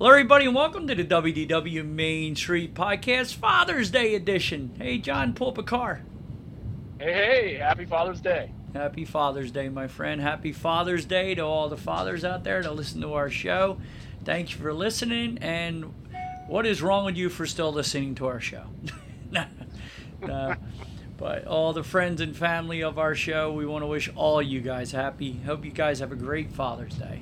Hello, everybody, and welcome to the WDW Main Street Podcast Father's Day edition. Hey, John, pull up a car. Hey, hey, happy Father's Day. Happy Father's Day, my friend. Happy Father's Day to all the fathers out there that listen to our show. Thank you for listening. And what is wrong with you for still listening to our show? no. But all the friends and family of our show, we want to wish all you guys happy. Hope you guys have a great Father's Day.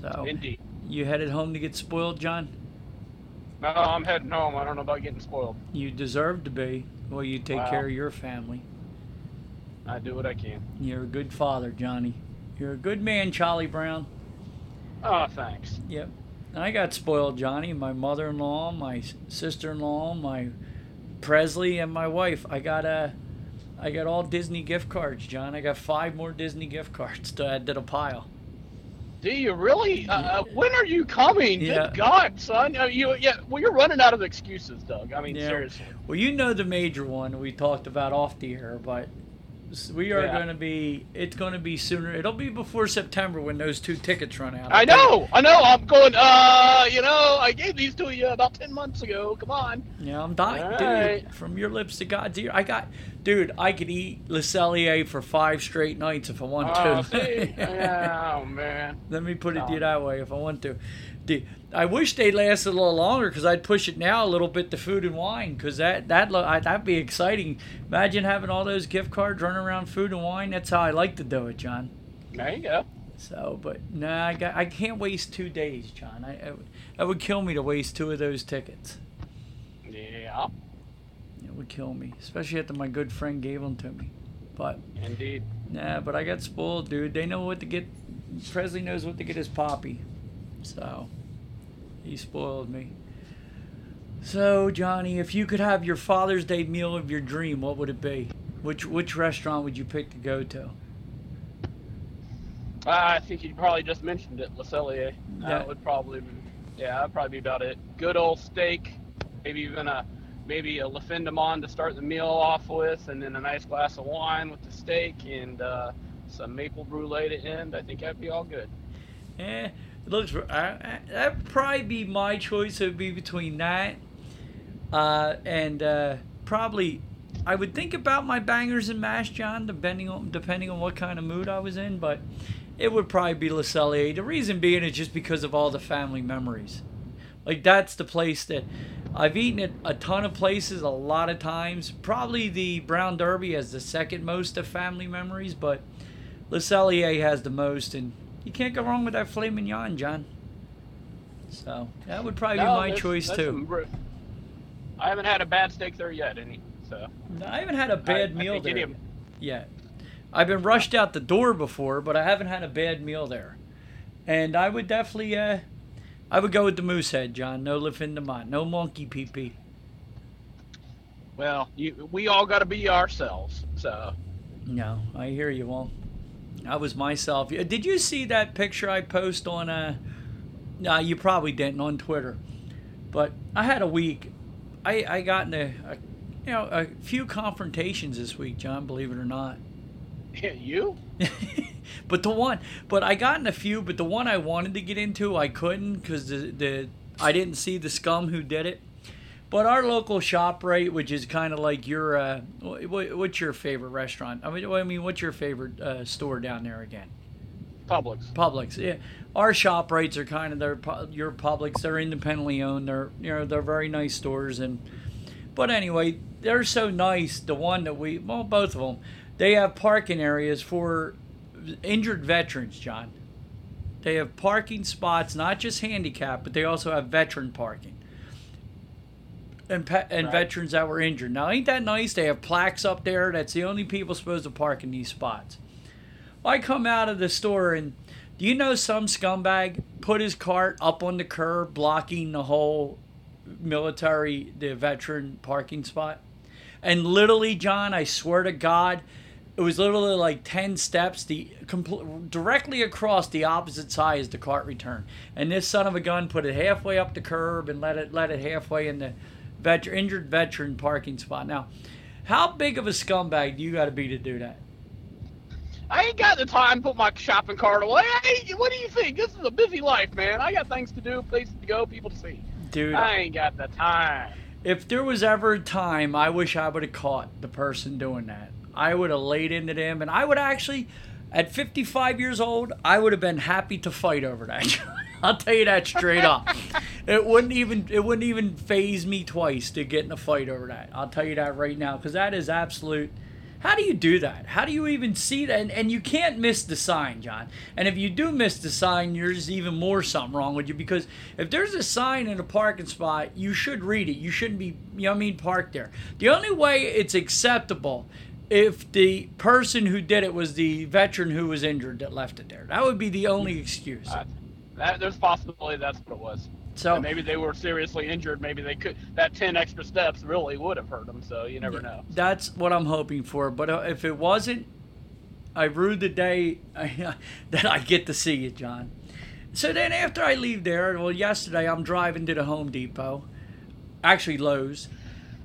So, Indeed. You headed home to get spoiled, John? No, I'm heading home. I don't know about getting spoiled. You deserve to be. Well, you take Wow. care of your family. I do what I can. You're a good father, Johnny. You're a good man, Charlie Brown. Oh, thanks. Yep. I got spoiled, Johnny. My mother-in-law, my sister-in-law, my Presley, and my wife. I got a, I got all Disney gift cards, John. I got five more Disney gift cards to add to the pile. Do you really? Uh, uh, when are you coming? Yeah. Good God, son. Uh, you, yeah, well, you're running out of excuses, Doug. I mean, Yeah. seriously. Well, you know the major one we talked about off the air, but we are Yeah. going to be. It's going to be sooner. It'll be before September when those two tickets run out. I know, I know. I'm going. Uh, you know, I gave these to you about ten months ago. Come on. Yeah, I'm dying, All dude. right. From your lips to God's ear, I got, dude. I could eat Le Cellier for five straight nights if I want Oh, to. see? Yeah, oh man. Let me put it to you Oh. that way, if I want to. Dude, I wish they lasted a little longer because I'd push it now a little bit to food and wine because that that lo- I- that'd be exciting. Imagine having all those gift cards running around food and wine. That's how I like to do it, John. There you go. So, but nah, I got I can't waste two days, John. I, I that would kill me to waste two of those tickets. Yeah, It would kill me, especially after my good friend gave them to me. But indeed. nah, but I got spoiled, dude. They know what to get. Presley knows what to get his poppy, so he spoiled me. So Johnny, if you could have your Father's Day meal of your dream, what would it be? Which which restaurant would you pick to go to? I think you probably just mentioned it, Le Cellier. Yeah. That would probably, be yeah, that'd probably be about it. Good old steak, maybe even a maybe a Le Fin de Monde to start the meal off with, and then a nice glass of wine with the steak and uh, some maple brulee to end. I think that'd be all good. Eh, it looks. I, I, that'd probably be my choice. It would be between that, uh, and uh, probably I would think about my bangers and mash, John, depending on depending on what kind of mood I was in. But it would probably be Le Cellier. The reason being is just because of all the family memories. Like that's the place that I've eaten at a ton of places a lot of times. Probably the Brown Derby has the second most of family memories, but Le Cellier has the most, and you can't go wrong with that filet mignon, John. So that would probably be my there's- choice there's too. some I haven't had a bad steak there yet, any. So I haven't had a bad I meal any there yet. I've been rushed out the door before, but I haven't had a bad meal there. And I would definitely, uh, I would go with the moose head, John. No Le Fin de Monde, no monkey pee pee. Well, you, we all got to be ourselves. So No, I hear you. Well, I was myself. Did you see that picture I post on? Uh, no, you probably didn't on Twitter. But I had a week. I I got in a, a you know a few confrontations this week, John. Believe it or not. Yeah, you? but the one, but I got in a few. But the one I wanted to get into, I couldn't because the the I didn't see the scum who did it. But our local ShopRite, which is kind of like your, uh, what's your favorite restaurant? I mean, I mean, what's your favorite uh, store down there again? Publix. Publix, yeah. Our ShopRites are kind of their your Publix. They're independently owned. They're you know they're very nice stores and, but anyway, they're so nice. The one that we well both of them, they have parking areas for injured veterans, John. They have parking spots, not just handicap, but they also have veteran parking and pe- and right. veterans that were injured. Now, ain't that nice? They have plaques up there. That's the only people supposed to park in these spots. I come out of the store and do you know some scumbag put his cart up on the curb, blocking the whole military, the veteran parking spot? And literally, John, I swear to God, it was literally like 10 steps the compl- directly across the opposite side as the cart returned and this son of a gun put it halfway up the curb and let it let it halfway in the veteran, injured veteran parking spot. Now, how big of a scumbag do you got to be to do that? I ain't got the time to put my shopping cart away. Hey, what do you think? This is a busy life, man. I got things to do, places to go, people to see. Dude, I ain't got the time. If there was ever a time, I wish I would have caught the person doing that. I would have laid into them, and I would actually, at 55 years old, I would have been happy to fight over that. I'll tell you that straight up. It wouldn't even it wouldn't even phase me twice to get in a fight over that. I'll tell you that right now because that is absolute. How do you do that? How do you even see that? And, and you can't miss the sign, John. And if you do miss the sign, there's even more something wrong with you because if there's a sign in a parking spot, you should read it. You shouldn't be, you know I mean, parked there. The only way it's acceptable if the person who did it was the veteran who was injured that left it there. That would be the only excuse. That, there's a possibility that's what it was. So and maybe they were seriously injured. Maybe they could that ten extra steps really would have hurt them. So you never know. That's what I'm hoping for. But uh, if it wasn't, I rue the day that I get to see you, John. So then after I leave there, well, yesterday I'm driving to the Home Depot, actually Lowe's,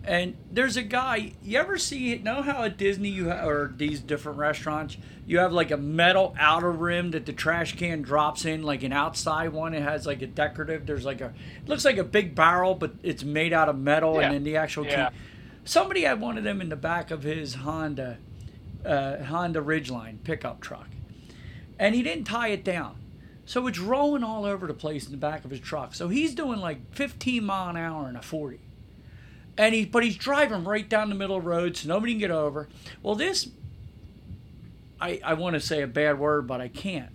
and there's a guy. You ever see? Know how at Disney you ha- or these different restaurants you have like a metal outer rim that the trash can drops in, like an outside one. It has like a decorative. There's like a it looks like a big barrel, but it's made out of metal, yeah. and then the actual yeah. key. Somebody had one of them in the back of his Honda uh, Honda Ridgeline pickup truck, and he didn't tie it down. So it's rolling all over the place in the back of his truck. So he's doing like 15 mile an hour in a 40 and he but he's driving right down the middle of the road so nobody can get over. Well, this I I want to say a bad word, but I can't.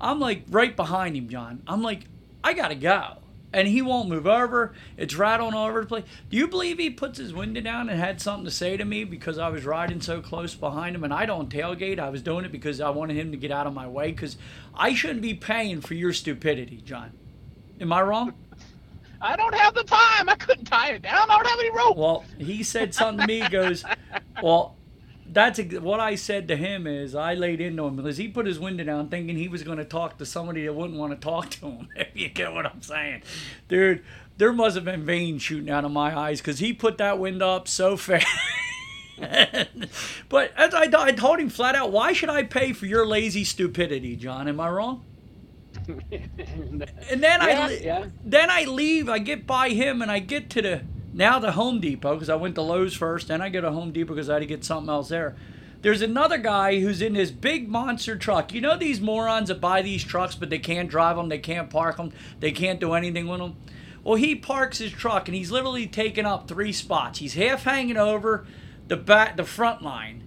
I'm like right behind him, John. I'm like I gotta go, and he won't move over. It's rattling all over the place. Do you believe he puts his window down and had something to say to me because I was riding so close behind him? And I don't tailgate. I was doing it because I wanted him to get out of my way because I shouldn't be paying for your stupidity, John. Am I wrong? I don't have the time. I couldn't tie it down. I don't have any rope. Well, he said something to me. Goes, well, that's what I said to him is I laid into him because he put his window down thinking he was going to talk to somebody that wouldn't want to talk to him. If you get what I'm saying, dude, there must have been veins shooting out of my eyes because he put that window up so fast. but as I, I told him flat out, why should I pay for your lazy stupidity, John? Am I wrong? and then yeah, I yeah. then I leave. I get by him and I get to the now the Home Depot because I went to Lowe's first, then I go to Home Depot because I had to get something else there. There's another guy who's in this big monster truck. You know these morons that buy these trucks but they can't drive them, they can't park them, they can't do anything with them. Well, he parks his truck and he's literally taking up three spots. He's half hanging over the back, the front line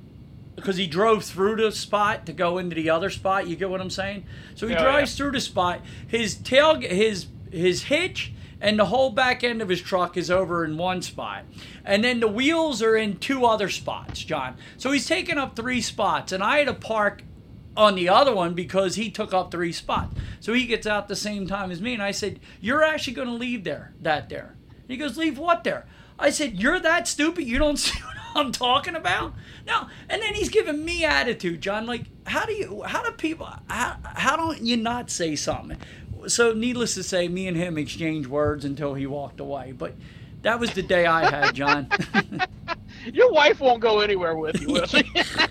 because he drove through the spot to go into the other spot. You get what I'm saying? So he drives yeah. through the spot. His tail, his his hitch, and the whole back end of his truck is over in one spot, and then the wheels are in two other spots, John. So he's taking up three spots, and I had to park on the other one because he took up three spots. So he gets out the same time as me, and I said, "You're actually going to leave there, that there." He goes, "Leave what there?" I said, "You're that stupid. You don't see what I'm talking about? No, and then he's giving me attitude, John. Like, how do you, how do people, how, how don't you not say something? So, needless to say, me and him exchanged words until he walked away. But that was the day I had, John. Your wife won't go anywhere with you, will she?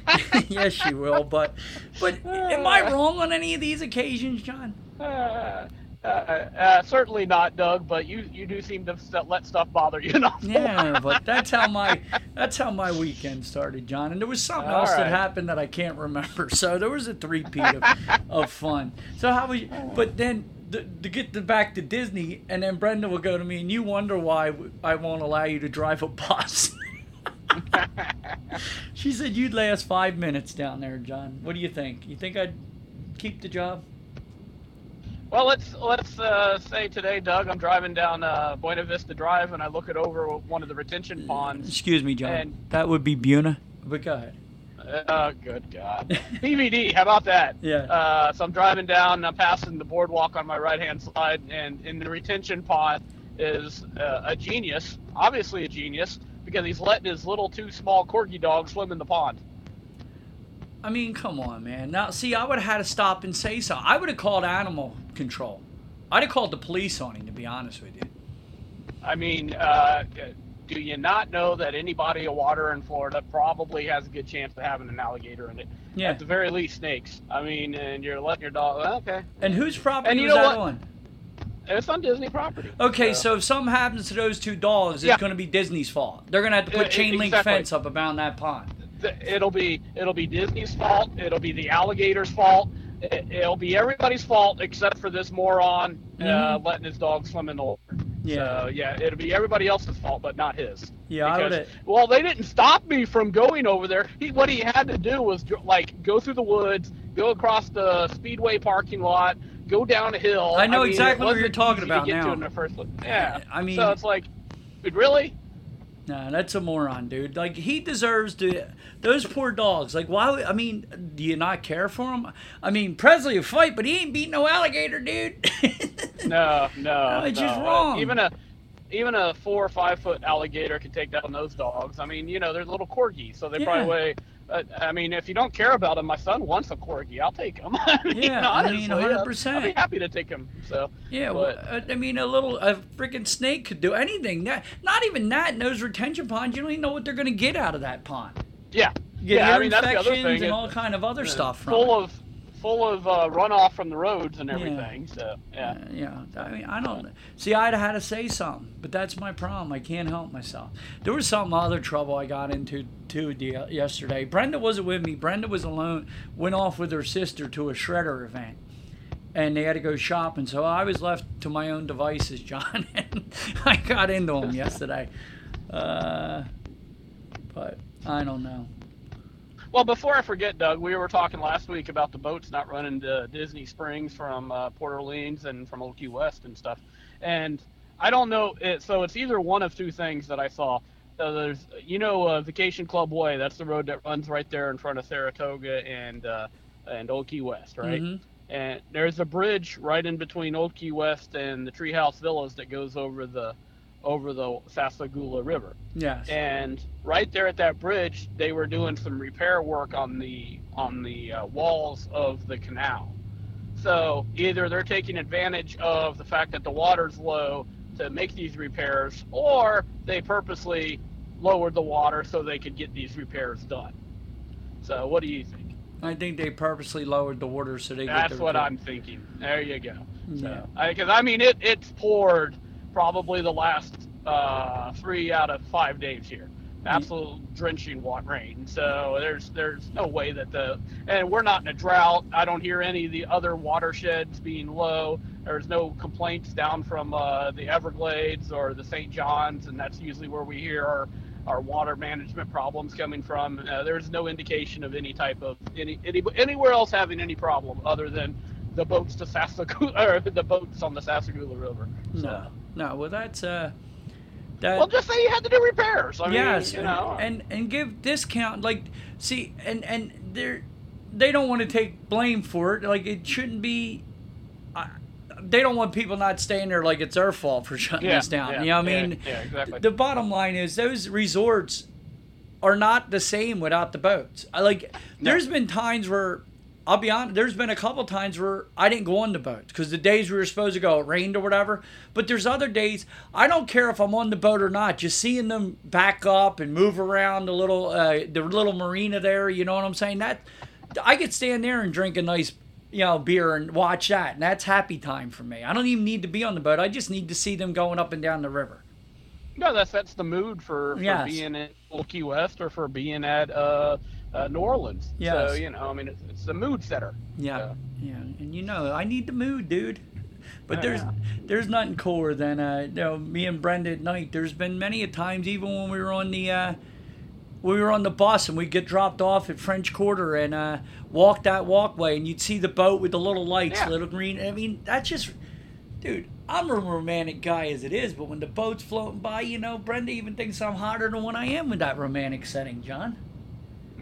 yes, she will. But, but am I wrong on any of these occasions, John? Uh, uh, uh, certainly not, Doug. But you you do seem to st- let stuff bother you. Enough. Yeah, but that's how my that's how my weekend started, John. And there was something All else that happened that I can't remember. So there was a three-peat of, of fun. So how was? But then the, to get to back to Disney, and then Brenda will go to me, and you wonder why I won't allow you to drive a bus. she said you'd last five minutes down there, John. What do you think? You think I'd keep the job? Well, let's let's uh, say today, Doug, I'm driving down uh, Buena Vista Drive, and I look it over one of the retention ponds. Excuse me, John. And- that would be Buna. But go ahead. Oh, good God. PVD, how about that? Yeah. Uh, so I'm driving down, I'm passing the boardwalk on my right hand side, and in the retention pond is uh, a genius, obviously a genius, because he's letting his little two small corgi dogs swim in the pond. I mean, come on, man. Now, see, I would have had to stop and say so. I would have called animal control. I'd have called the police on him, to be honest with you. I mean, uh, do you not know that any body of water in Florida probably has a good chance of having an alligator in it? Yeah. At the very least, snakes. I mean, and you're letting your dog. well, Okay. And whose property And you know that what? on? It's on Disney property. Okay, so if something happens to those two dogs, it's Yeah. going to be Disney's fault. They're going to have to put chain link exactly. fence up around that pond. it'll be it'll be Disney's fault. It'll be the alligator's fault. It, it'll be everybody's fault except for this moron uh, Mhm. letting his dog swim in the water. Yeah. So yeah, it'll be everybody else's fault, but not his. Yeah, I Because, well, they didn't stop me from going over there. He, what he had to do was like go through the woods, go across the speedway parking lot, go down a hill. I know mean, exactly what you're talking about now. In the first. Yeah. I mean- so it's like, dude, really? Nah, that's a moron, dude. Like he deserves to. Those poor dogs. Like why? I mean, do you not care for him? I mean, Presley will fight, but he ain't beat no alligator, dude. No, no, No, it's no. just Uh, wrong. Even a even a four or five foot alligator can take down those dogs. I mean, you know, they're little corgis, so they Yeah. probably weigh. I mean, if you don't care about them, my son wants a corgi. I'll take him. I mean, Yeah, I mean, 100%. I'd be happy to take him. So Yeah, But- uh, I mean, a little a freaking snake could do anything. Not, not even that. In those retention ponds, you don't even know what they're going to get out of that pond. yeah, You yeah. I mean, that's the other thing. and all kind of other uh, stuff from full it. of full of uh, runoff from the roads and Yeah. everything. So yeah. Uh, yeah, I mean, I don't see. I'd have had to say something, but that's my problem. I can't help myself. There was some other trouble I got into too yesterday. Brenda wasn't with me. Brenda was alone. Went off with her sister to a shredder event, and they had to go shopping. So I was left to my own devices, John. And I got into them yesterday, uh, but I don't know. Well, before I forget, Doug, we were talking last week about the boats not running to Disney Springs from uh, Port Orleans and from Old Key West and stuff. And I don't know. It, so it's either one of two things that I saw. Uh, there's, you know, uh, Vacation Club Way. That's the road that runs right there in front of Saratoga and uh, and Old Key West, right? Mhm. And there's a bridge right in between Old Key West and the Treehouse Villas that goes over the over the Sassagoula River. Yes. And right there at that bridge, they were doing some repair work on the on the uh, walls of the canal. So either they're taking advantage of the fact that the water's low to make these repairs, or they purposely lowered the water so they could get these repairs done. So what do you think? I think they purposely lowered the water so they. That's what repair. I'm thinking. There you go. Yeah. Because I, mean, it it's poured probably the last uh, three out of five days here. Absolute drenching rain. So there's there's no way that the and we're not in a drought. I don't hear any of the other watersheds being low. There's no complaints down from uh, the Everglades or the St. Johns, and that's usually where we hear our our water management problems coming from. Uh, there's no indication of any type of any, any anywhere else having any problem other than the boats to Sassagoula or the boats on the Sassagoula River. So- No, no. Well, that's uh, that. Well, just say you had to do repairs. I mean, yes, you know. and and give discount. Like, see, and and they're they don't want to take blame for it. Like, it shouldn't be. Uh, they don't want people not staying there like it's their fault for shutting yeah, this down. yeah, you know what I mean? Yeah, exactly. The bottom line is those resorts are not the same without the boats. I like. There's been times where I'll be honest. There's been a couple times where I didn't go on the boat because the days we were supposed to go, it rained or whatever. But there's other days I don't care if I'm on the boat or not. Just seeing them back up and move around the little uh, the little marina there. You know what I'm saying? That I could stand there and drink a nice you know beer and watch that, and that's happy time for me. I don't even need to be on the boat. I just need to see them going up and down the river. No, that sets the mood for, for Yes. being in Key West or for being at uh, uh, New Orleans. Yes. So you know, I mean, it's, it's a mood setter. Yeah, yeah, and you know, I need the mood, dude. But Yeah. there's there's nothing cooler than uh, you know, me and Brenda at night. There's been many a times, even when we were on the uh, we were on the bus and we'd get dropped off at French Quarter and uh, walk that walkway, and you'd see the boat with the little lights, Yeah. little green. I mean, that's just, dude. I'm a romantic guy as it is, but when the boat's floating by, you know, Brenda even thinks I'm hotter than what I am with that romantic setting, John.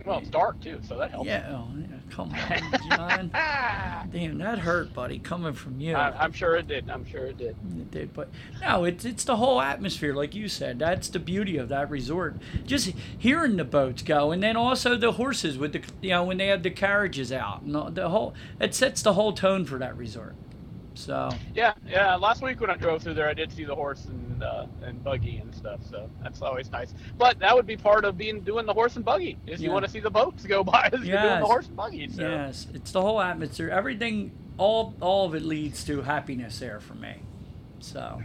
Well, it's dark too, so that helps. Yeah, oh, yeah come on, John. Damn, that hurt, buddy, coming from you. I, I'm sure it did. I'm sure it did. It did, but no, it's it's the whole atmosphere, like you said. That's the beauty of that resort. Just hearing the boats go, and then also the horses with the you know when they have the carriages out, and the whole it sets the whole tone for that resort. So Yeah, yeah. Last week when I drove through there, I did see the horse and uh, and buggy and stuff. So that's always nice. But that would be part of being doing the horse and buggy. Is you want to see the boats go by as you're doing the horse and buggy. So. yes, it's the whole atmosphere. Everything, all all of it leads to happiness there for me. So,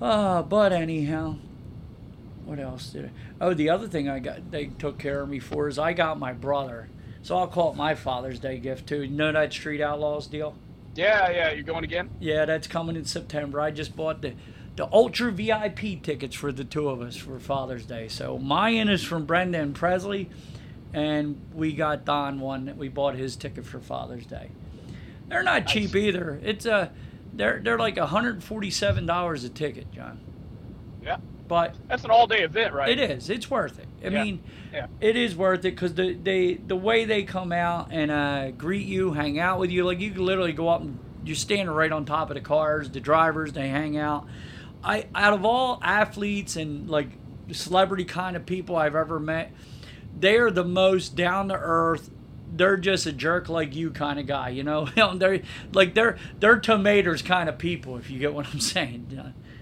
uh, but anyhow, what else did I? Oh, the other thing I got they took care of me for is I got my brother. So I'll call it my Father's Day gift too. You know that Street Outlaws deal? Yeah, yeah. You're going again? Yeah, that's coming in September. I just bought the the ultra VIP tickets for the two of us for Father's Day. So mine is from Brenda and Presley, and we got Don one. We bought his ticket for Father's Day. They're not cheap either. It's a they're they're like hundred forty seven dollars a ticket, John. Yeah. But That's an all-day event, right? it is. It's worth it. I Yeah. mean, Yeah. it is worth it because the they the way they come out and uh, greet you, hang out with you, like you can literally go up and you're standing right on top of the cars. The drivers they hang out. I out of all athletes and like celebrity kind of people I've ever met, they are the most down to earth. They're just a jerk like you kind of guy, you know. they're like they're they're tomatoes kind of people, if you get what I'm saying.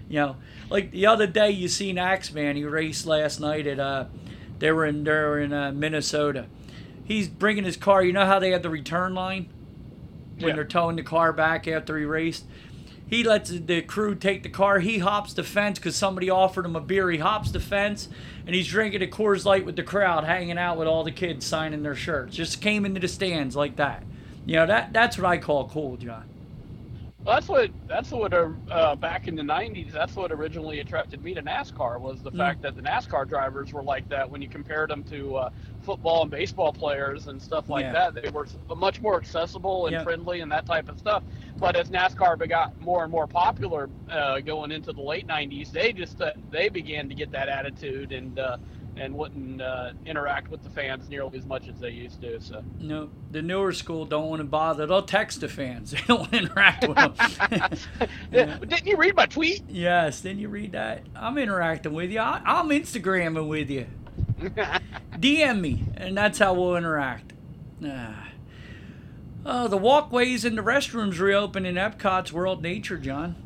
you know? Like the other day you seen Axman. He raced last night at uh, they were in they were in uh, Minnesota. He's bringing his car. You know how they have the return line when Yeah. they're towing the car back after he raced. He lets the crew take the car. He hops the fence because somebody offered him a beer. He hops the fence and he's drinking a Coors Light with the crowd, hanging out with all the kids signing their shirts. Just came into the stands like that. You know that that's what I call cool, John. Well, that's what that's what uh, uh, back in the '90s. That's what originally attracted me to NASCAR was Mm. the fact that the NASCAR drivers were like that. When you compared them to uh, football and baseball players and stuff like Yeah. that, they were much more accessible and Yeah. friendly and that type of stuff. But as NASCAR got more and more popular uh, going into the late '90s, they just uh, they began to get that attitude and uh, and wouldn't uh, interact with the fans nearly as much as they used to. So. No, the newer school don't want to bother. They'll text the fans. They don't want to interact with them. Yeah. Didn't you read my tweet? yes, didn't you read that? I'm interacting with you. I, I'm Instagramming with you. DM me, and that's how we'll interact. Ah. Oh, the walkways and the restrooms reopen in Epcot's World Nature, John.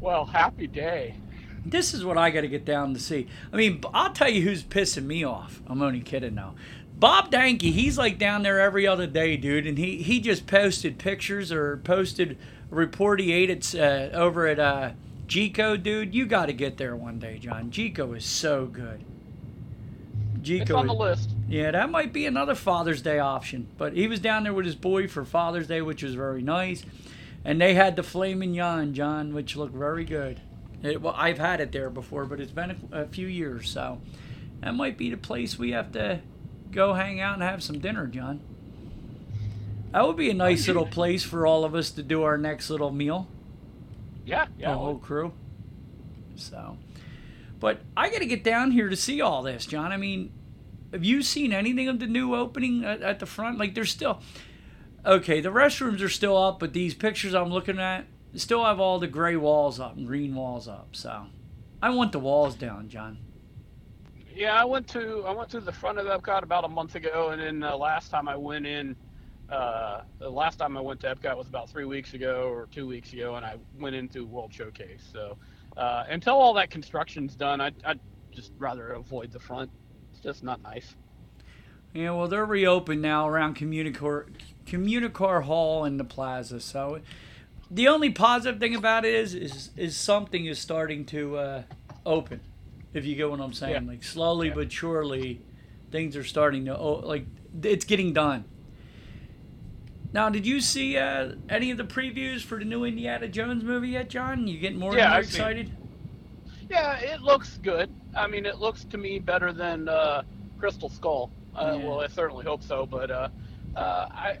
well, happy day. This is what I got to get down to see. I mean, I'll tell you who's pissing me off. I'm only kidding now. Bob Danke, he's like down there every other day, dude, and he he just posted pictures or posted a report he ate at uh, over at uh, Jiko, dude. You got to get there one day, John. Jiko is so good. Jiko It's on the is- list. yeah, that might be another Father's Day option. But he was down there with his boy for Father's Day, which was very nice. And they had the filet mignon, John, which looked very good. It, well, I've had it there before, but it's been a, a few years, so that might be the place we have to go hang out and have some dinner, John. That would be a nice little place for all of us to do our next little meal Yeah, yeah. the whole crew. So, but I got to get down here to see all this, John. I mean, have you seen anything of the new opening at, at the front? Like, there's still okay. The restrooms are still up, but these pictures I'm looking at still have all the gray walls up and green walls up. So, I want the walls down, John. Yeah, I went to I went to the front of Epcot about a month ago, and then the last time I went in, uh, the last time I went to Epcot was about three weeks ago or two weeks ago, and I went into World Showcase. So uh, until all that construction's done, I I'd just rather avoid the front. It's just not nice. Yeah, well, they're reopened now around Communicore, Communicore Hall and the Plaza. So the only positive thing about it is is, is something is starting to uh, open. If you get what I'm saying, Yeah. like slowly Yeah. but surely, things are starting to oh, like it's getting done. Now, did you see uh, any of the previews for the new Indiana Jones movie yet, John? You getting more Yeah, and more excited? Yeah, it looks good. I mean, it looks to me better than uh, Crystal Skull. Uh, Yeah. Well, I certainly hope so. But uh, uh, I,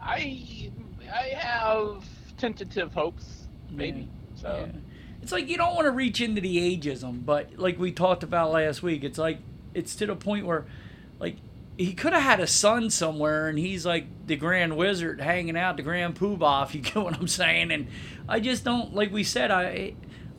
I, I have tentative hopes, maybe. So Yeah. It's like you don't want to reach into the ageism, but like we talked about last week, it's like it's to the point where, like, he could have had a son somewhere, and he's like the Grand Wizard hanging out, the Grand Poobah, if you get what I'm saying. And I just don't, like we said, I,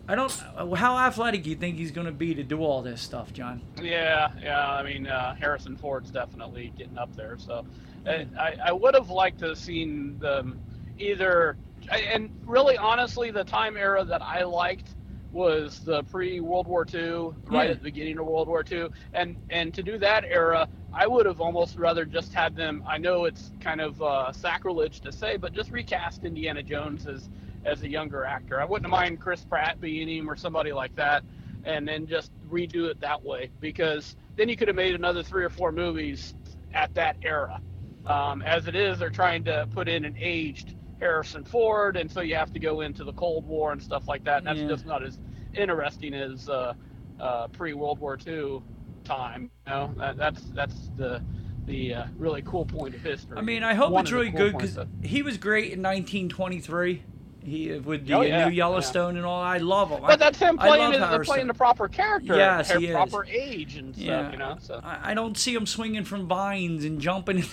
I don't. How athletic do you think he's going to be to do all this stuff, John? yeah, yeah. I mean, uh, Harrison Ford's definitely getting up there. So I, I would have liked to have seen them either. And really, honestly, the time era that I liked was the pre World War II, right Yeah. at the beginning of World War II, and and to do that era, I would have almost rather just had them. I know it's kind of uh, sacrilege to say, but just recast Indiana Jones as as a younger actor. I wouldn't mind Chris Pratt being him or somebody like that, and then just redo it that way because then you could have made another three or four movies at that era. Um, as it is, they're trying to put in an aged Harrison Ford, and so you have to go into the Cold War and stuff like that. And that's Yeah. just not as interesting as uh, uh, pre World War II time. You know, that, that's that's the the uh, really cool point of history. I mean, I hope One it's really cool good because of- he was great in 1923. He with the Oh, yeah, new Yellowstone and all. I love him. But that's him playing, his, playing the proper character, Yes, at he is. proper age and stuff. Yeah, You know, so I, I don't see him swinging from vines and jumping,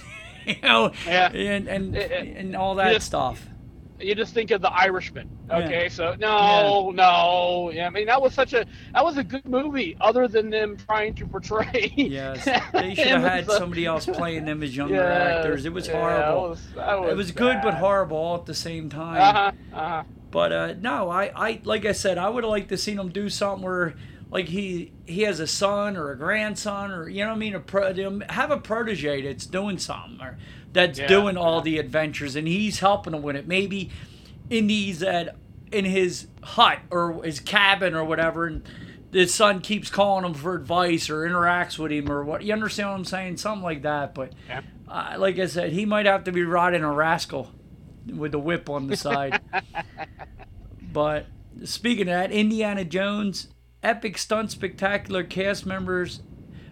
you know, Yeah. and and, It- it- and all that just- stuff. you just think of the Irishman. Yeah. Okay, so no, no. Yeah, I mean that was such a that was a good movie. Other than them trying to portray. Yes, they should have had somebody else playing them as younger actors. It was yeah, horrible. Was, that it was good but horrible all at the same time. Uh huh. Uh huh. But uh, no, I, I like I said, I would have liked to seen them do something where like he he has a son or a grandson or you know what I mean, a pro, have a protege that's doing something or that's Yeah, doing all yeah. the adventures and he's helping him with it. Maybe in these at in his hut or his cabin or whatever and the son keeps calling him for advice or interacts with him or what you understand what I'm saying something like that but Yeah. uh, like I said he might have to be riding a rascal with a whip on the side but speaking of that Indiana Jones epic stunt spectacular cast members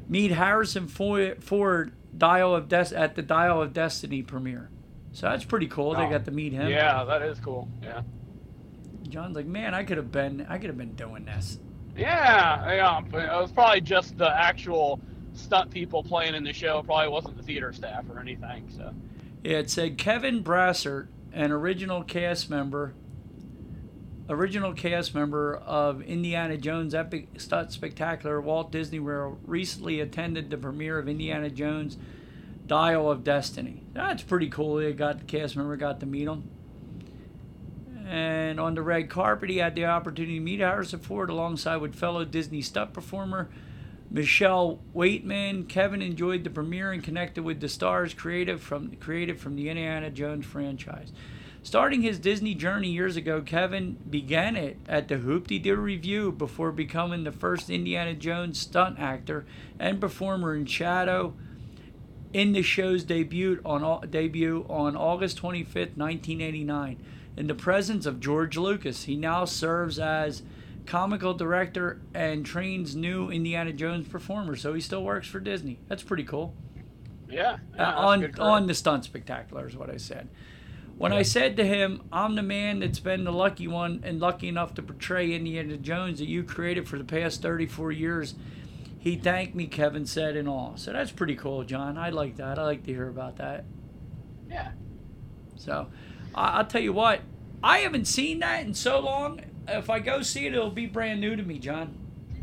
meet Harrison Ford Dial of Des- at the Dial of Destiny premiere so that's pretty cool they Oh, got to meet him Yeah, that is cool. Yeah. John's like, man, I could have been, I could have been doing this. Yeah, yeah. It was probably just the actual stunt people playing in the show. It probably wasn't the theater staff or anything. So. Yeah, it said Kevin Brassert, an original cast member, original cast member of Indiana Jones Epic Stunt Spectacular Walt Disney World, recently attended the premiere of Indiana Jones Dial of Destiny. That's pretty cool. They got the cast member got to meet him. And on the red carpet, he had the opportunity to meet Harrison Ford alongside with fellow Disney stunt performer Michelle Waitman. Kevin enjoyed the premiere and connected with the stars creative from creative from the Indiana Jones franchise. Starting his Disney journey years ago, Kevin began it at the Hoop-Dee-Doo Revue before becoming the first Indiana Jones stunt actor and performer in shadow in the show's debut on debut on August 25th, 1989. In the presence of George Lucas, he now serves as comical director and trains new Indiana Jones performers. So he still works for Disney. That's pretty cool. Yeah. yeah Uh, on on the stunt spectacular is what I said. When I said to him, "I'm the man that's been the lucky one and lucky enough to portray Indiana Jones that you created for the past 34 years," he thanked me. Kevin said in awe. So that's pretty cool, John. I like that. I like to hear about that. Yeah. So I I'll tell you what, I haven't seen that in so long. If I go see it, it'll be brand new to me, John.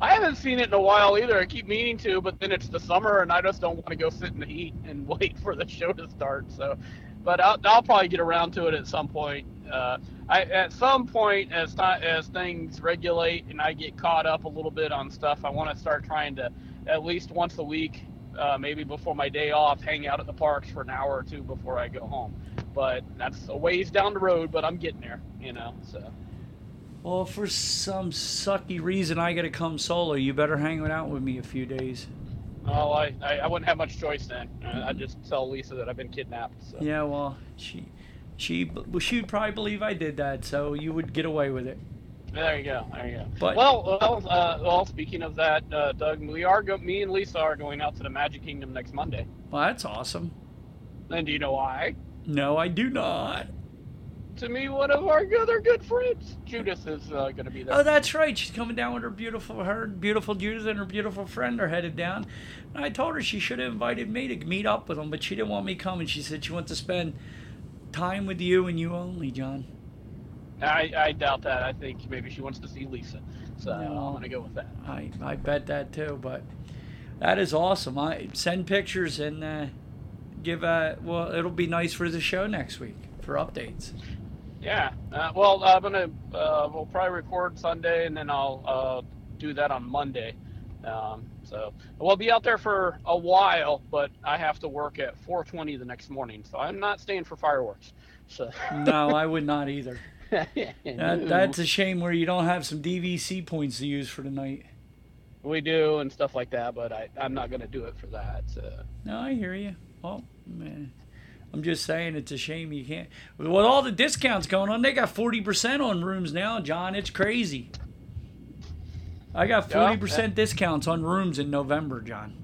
I haven't seen it in a while either. I keep meaning to, but then it's the summer, and I just don't want to go sit in the heat and wait for the show to start. So, but I'll, I'll probably get around to it at some point. Uh, I, at some point, as th- as things regulate and I get caught up a little bit on stuff, I want to start trying to at least once a week, uh, maybe before my day off, hang out at the parks for an hour or two before I go home. But that's a ways down the road, but I'm getting there, you know. So. Well, for some sucky reason I got to come solo, you better hang out with me a few days. Oh, I, I, I wouldn't have much choice then. I'd just tell Lisa that I've been kidnapped. So. Yeah, well, she she she'd probably believe I did that, so you would get away with it. There you go. There you go. But- well, well, uh, well. Speaking of that, uh, Doug, we are go- me and Lisa are going out to the Magic Kingdom next Monday. Well, that's awesome. And do you know why? No, I do not. To me, one of our other good friends, Judith, is uh, going to be there. Oh, that's right. She's coming down with her beautiful, her beautiful Judith and her beautiful friend are headed down. And I told her she should have invited me to meet up with them, but she didn't want me coming. She said she wants to spend time with you and you only, John. I, I doubt that. I think maybe she wants to see Lisa. So No. I'm going to go with that. I, I bet that too, but that is awesome. I send pictures and uh, give a well. It'll be nice for the show next week for updates. Yeah. Uh, well, I'm gonna uh, we'll probably record Sunday, and then I'll uh, do that on Monday. Um, so we'll be out there for a while, but I have to work at 4:20 the next morning, so I'm not staying for fireworks. So No, I would not either. That, that's a shame where you don't have some DVC points to use for tonight. we do and stuff like that, but I, I'm not gonna do it for that. So. No, I hear you. Well, man, I'm just saying it's a shame you can't. With all the discounts going on, they got 40% on rooms now, John. It's crazy. I got 40% discounts on rooms in November, John.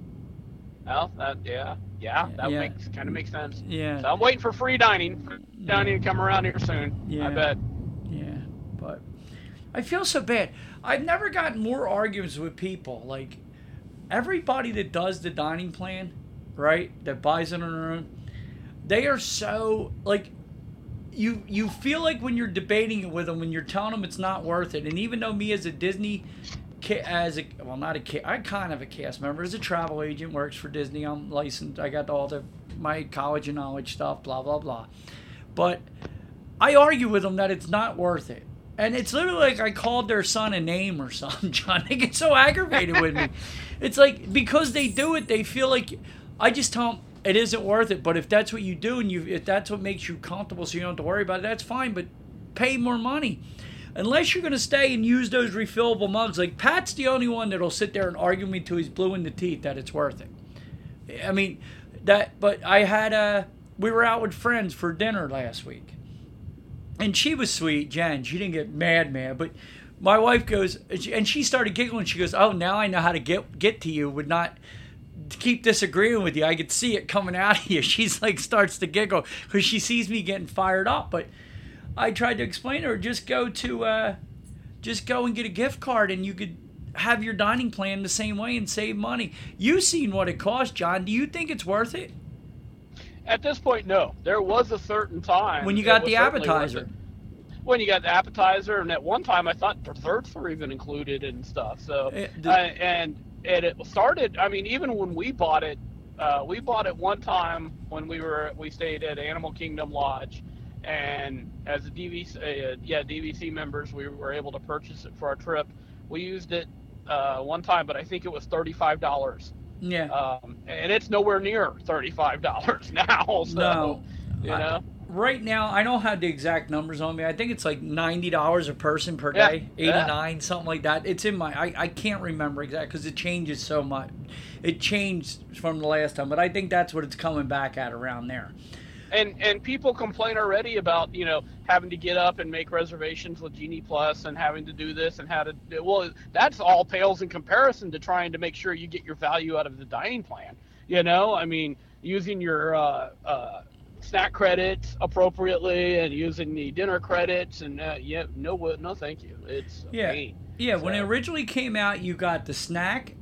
Well, that yeah, yeah, that Yeah. makes kind of makes sense. Yeah. So I'm waiting for free dining. Free dining to come around here soon. Yeah. I bet. Yeah, but I feel so bad. I've never gotten more arguments with people. Like everybody that does the dining plan, right? That buys it on their own, they are so like you you feel like when you're debating it with them, when you're telling them it's not worth it. And even though me as a Disney as a well not a ca- I kind of a cast member as a travel agent works for Disney. I'm licensed. I got all the my college and knowledge stuff. Blah blah blah. But I argue with them that it's not worth it. And it's literally like I called their son a name or something, John. They get so aggravated with me. It's like because they do it, they feel like I just tell them it isn't worth it. But if that's what you do and you if that's what makes you comfortable, so you don't have to worry about it, that's fine. But pay more money. Unless you're going to stay and use those refillable mugs, like Pat's the only one that'll sit there and argue me till he's blue in the teeth that it's worth it. I mean, that. But I had a. We were out with friends for dinner last week, and she was sweet, Jen. She didn't get mad, mad. But my wife goes, and she started giggling. She goes, "Oh, now I know how to get get to you. Would not keep disagreeing with you. I could see it coming out of you." She's like starts to giggle because she sees me getting fired up. But I tried to explain to her, just go to, uh, just go and get a gift card, and you could have your dining plan the same way and save money. You seen what it cost, John? Do you think it's worth it? At this point, no. There was a certain time When you got the appetizer. When you got the appetizer, and at one time I thought desserts were even included and stuff. So, Eh, uh, the- and and it started. I mean, even when we bought it, uh, we bought it one time when we were we stayed at Animal Kingdom Lodge, and as a DVC, uh, yeah, DVC members, we were able to purchase it for our trip. We used it uh, one time, but I think it was thirty-five dollars. Yeah. Um, and it's nowhere near thirty-five dollars now. So, no. you know. Right now I don't have the exact numbers on me. I think it's like ninety dollars a person per Yeah, day, yeah. eighty nine, something like that. It's in my I, I can't remember exactly because it changes so much. It changed from the last time, but I think that's what it's coming back at around there. and and people complain already about you know having to get up and make reservations with Genie Plus and having to do this and how to do, well that's all pales in comparison to trying to make sure you get your value out of the dining plan. You know, I mean, using your uh, uh, snack credits appropriately and using the dinner credits and uh, yeah, no, no, thank you. It's Yeah. pain. Yeah, when it originally came out, you got the snack,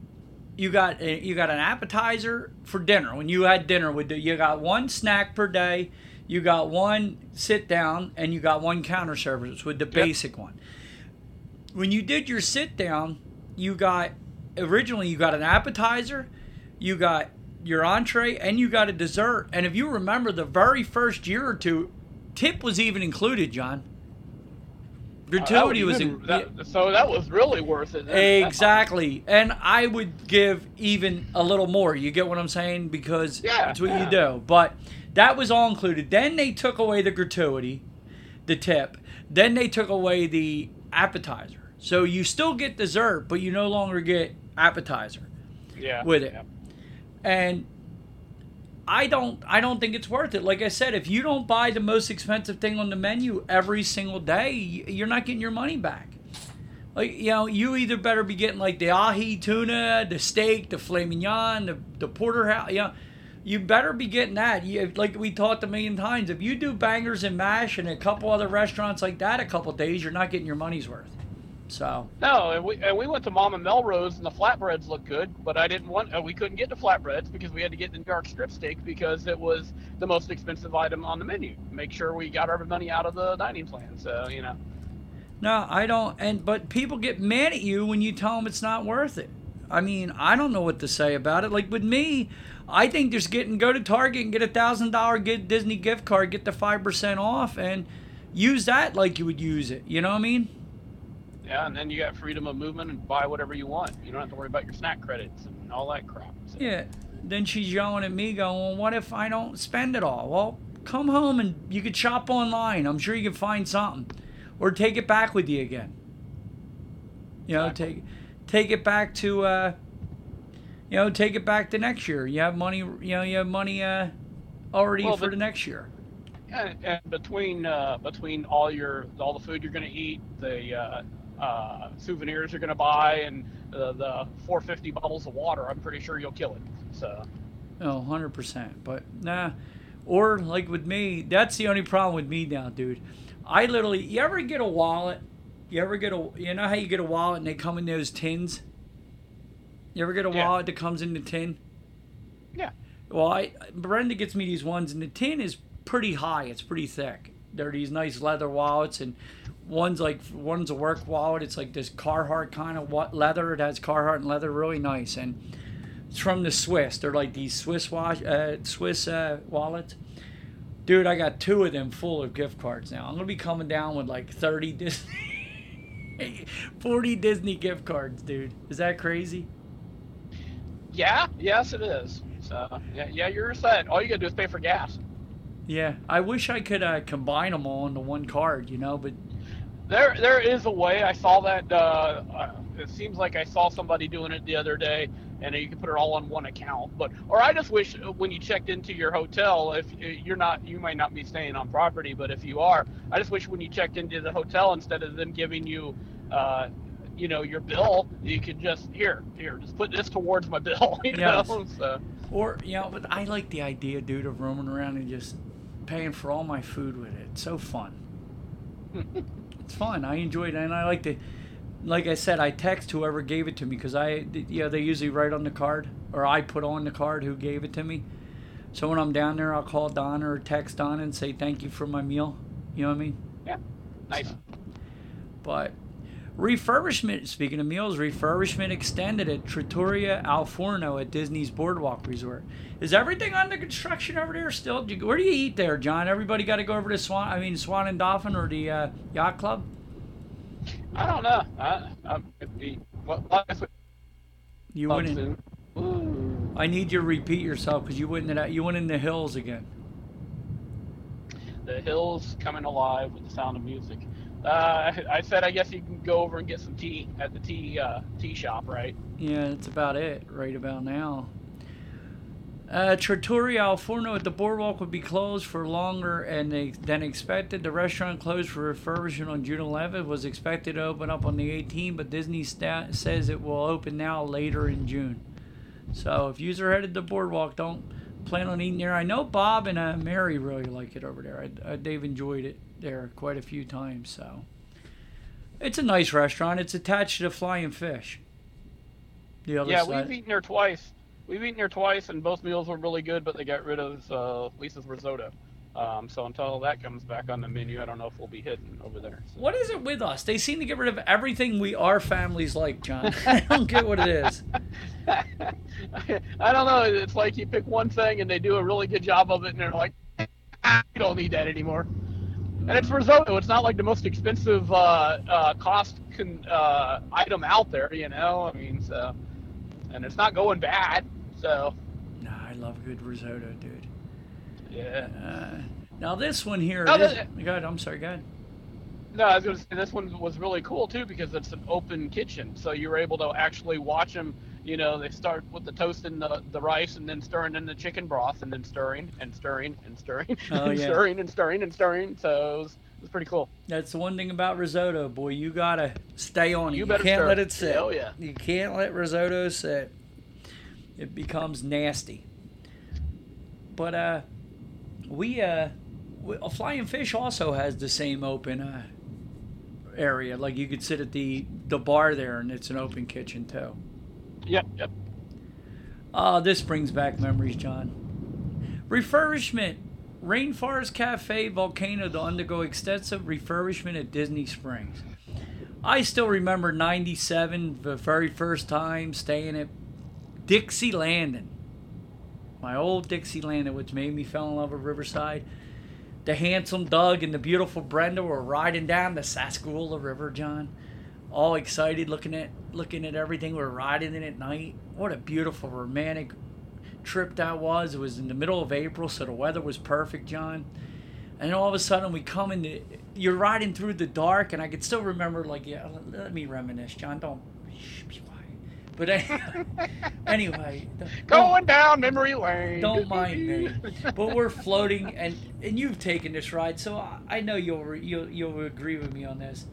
you got a, you got an appetizer for dinner. When you had dinner with the, you got one snack per day, you got one sit down, and you got one counter service with the basic one. When you did your sit down, you got originally you got an appetizer, you got your entree, and you got a dessert. And if you remember, the very first year or two, tip was even included, John. Gratuity Uh, was even- in, that- so that was really worth it. Exactly. And I would give even a little more. You get what I'm saying? Because Yeah, that's what yeah. you do. But that was all included. Then they took away the gratuity, the tip. Then they took away the appetizer. So you still get dessert, but you no longer get appetizer yeah, with it. yeah. And I don't I don't think it's worth it. Like I said, if you don't buy the most expensive thing on the menu every single day, you're not getting your money back. Like you know, you either better be getting like the ahi tuna, the steak, the filet mignon, the the porterhouse. You know, you better be getting that. You, like we talked a million times, if you do bangers and mash and a couple other restaurants like that, a couple days, you're not getting your money's worth. So No, and we and we went to Mama Melrose and the flatbreads looked good, but I didn't want uh, we couldn't get the flatbreads because we had to get the New York strip steak because it was the most expensive item on the menu. Make sure we got our money out of the dining plan. So you know, No, I don't. And but people get mad at you when you tell them it's not worth it. I mean, I don't know what to say about it. Like with me, I think just getting go to Target and get a thousand dollar Disney gift card, get the five percent off, and use that like you would use it. You know what I mean? Yeah, and then you got freedom of movement and buy whatever you want. You don't have to worry about your snack credits and all that crap. So, Yeah. Then she's yelling at me, going, "What if I don't spend it all?" Well, come home and you could shop online. I'm sure you can find something, or take it back with you again. You know, Exactly. take take it back to, uh, you know, take it back to next year. You have money, you know, you have money uh, already Well, for but- the next year. And, and between uh, between all your all the food you're going to eat, the uh, uh, souvenirs you're going to buy, and uh, the 450 bottles of water, I'm pretty sure you'll kill it. So Oh, 100%. But nah. Or like with me, that's the only problem with me now, dude. I literally, you ever get a wallet? You ever get a, you know how you get a wallet and they come in those tins? You ever get a Yeah. wallet that comes in the tin? yeah, Well, I Brenda gets me these ones, and the tin is pretty high. It's pretty thick. They're these nice leather wallets, and one's like one's a work wallet. It's like this Carhartt kind of what leather. It has Carhartt and leather, really nice, and it's from the Swiss. They're like these Swiss wash, uh, Swiss uh, wallets. Dude, I got two of them full of gift cards now. I'm gonna be coming down with like 30 Disney, 40 Disney gift cards, dude. Is that crazy? yeah, yes, it is. So yeah, yeah, you're set. All you got to do is pay for gas. Yeah, I wish I could uh, combine them all into one card, you know, but There, there is a way. I saw that. Uh, uh, it seems like I saw somebody doing it the other day, and you can put it all on one account. But, or I just wish uh, when you checked into your hotel, if uh, you're not, you might not be staying on property, but if you are, I just wish when you checked into the hotel, instead of them giving you, uh, you know, your bill, you could just here, here, just put this towards my bill. You Yes. know, so or you know, but I like the idea, dude, of roaming around and just paying for all my food with it. It's so fun. it's fun. I enjoy it, and I like to. Like I said, I text whoever gave it to me because I, you know, they usually write on the card, or I put on the card who gave it to me. So when I'm down there, I'll call Donna or text Donna and say thank you for my meal. You know what I mean? yeah, nice. But refurbishment, speaking of meals, refurbishment extended at Trattoria Al Forno at Disney's Boardwalk Resort. Is everything under construction over there still? Do you- Where do you eat there, John? Everybody got to go over to Swan, I mean Swan and Dolphin or the uh, Yacht Club? I don't know. I, I, it'd be, what, what if You went in. I need you to repeat yourself because you went in. You went in the hills again. The hills coming alive with the sound of music. Uh, I said, I guess you can go over and get some tea at the tea uh, tea shop, right? Yeah, that's about it right about now. Uh, Trattoria Al Forno at the boardwalk would be closed for longer than expected. The restaurant closed for refurbishment on June 11th. Was expected to open up on the 18th, but Disney says it will open now later in June. So if you are headed to boardwalk, don't plan on eating there. I know Bob and uh, Mary really like it over there. I, uh, they've enjoyed it there quite a few times. So it's a nice restaurant. It's attached to the Flying Fish. The other yeah, side. we've eaten there twice. We've eaten there twice, and both meals were really good, but they got rid of uh, Lisa's risotto. Um, so until that comes back on the menu, I don't know if we'll be hitting over there. So. What is it with us? They seem to get rid of everything we our families like, John. I don't get what it is. I don't know. It's like you pick one thing and they do a really good job of it, and they're like, "Ah, "You don't need that anymore." And it's risotto. It's not like the most expensive uh, uh, cost con- uh, item out there, you know. I mean, so, and it's not going bad. So, Nah, I love good risotto, dude. Yeah. Uh, now this one here, No, this, that- go ahead. I'm sorry. God. No, I was going to say this one was really cool too because it's an open kitchen, so you were able to actually watch them. You know, they start with the toasting the, the rice and then stirring in the chicken broth and then stirring and stirring and stirring Oh, and yeah. stirring and stirring and stirring. So it was, it was pretty cool. That's the one thing about risotto, boy. You gotta stay on it. You You, better can't stir let it. it sit. Oh, yeah. You can't let risotto sit. It becomes nasty. But uh, we uh, we, a flying fish also has the same open uh area. Like you could sit at the the bar there, and it's an open kitchen too. Yep, yep. Ah, this brings back memories, John. Refurbishment. Rainforest Cafe Volcano to undergo extensive refurbishment at Disney Springs. I still remember 97, the very first time staying at Dixie Landing. My old Dixie Landing, which made me fall in love with Riverside. The handsome Doug and the beautiful Brenda were riding down the Sassagoula River, John. All excited, looking at looking at everything. We're riding in at night. What a beautiful, romantic trip that was. It was in the middle of April, so the weather was perfect, John. And all of a sudden, we come in. You're riding through the dark, and I could still remember, like, yeah. Let, let me reminisce, John. Don't shh, be quiet. But anyway, Going down memory lane. don't mind me. But we're floating, and and you've taken this ride, so I, I know you'll re- you'll you'll agree with me on this.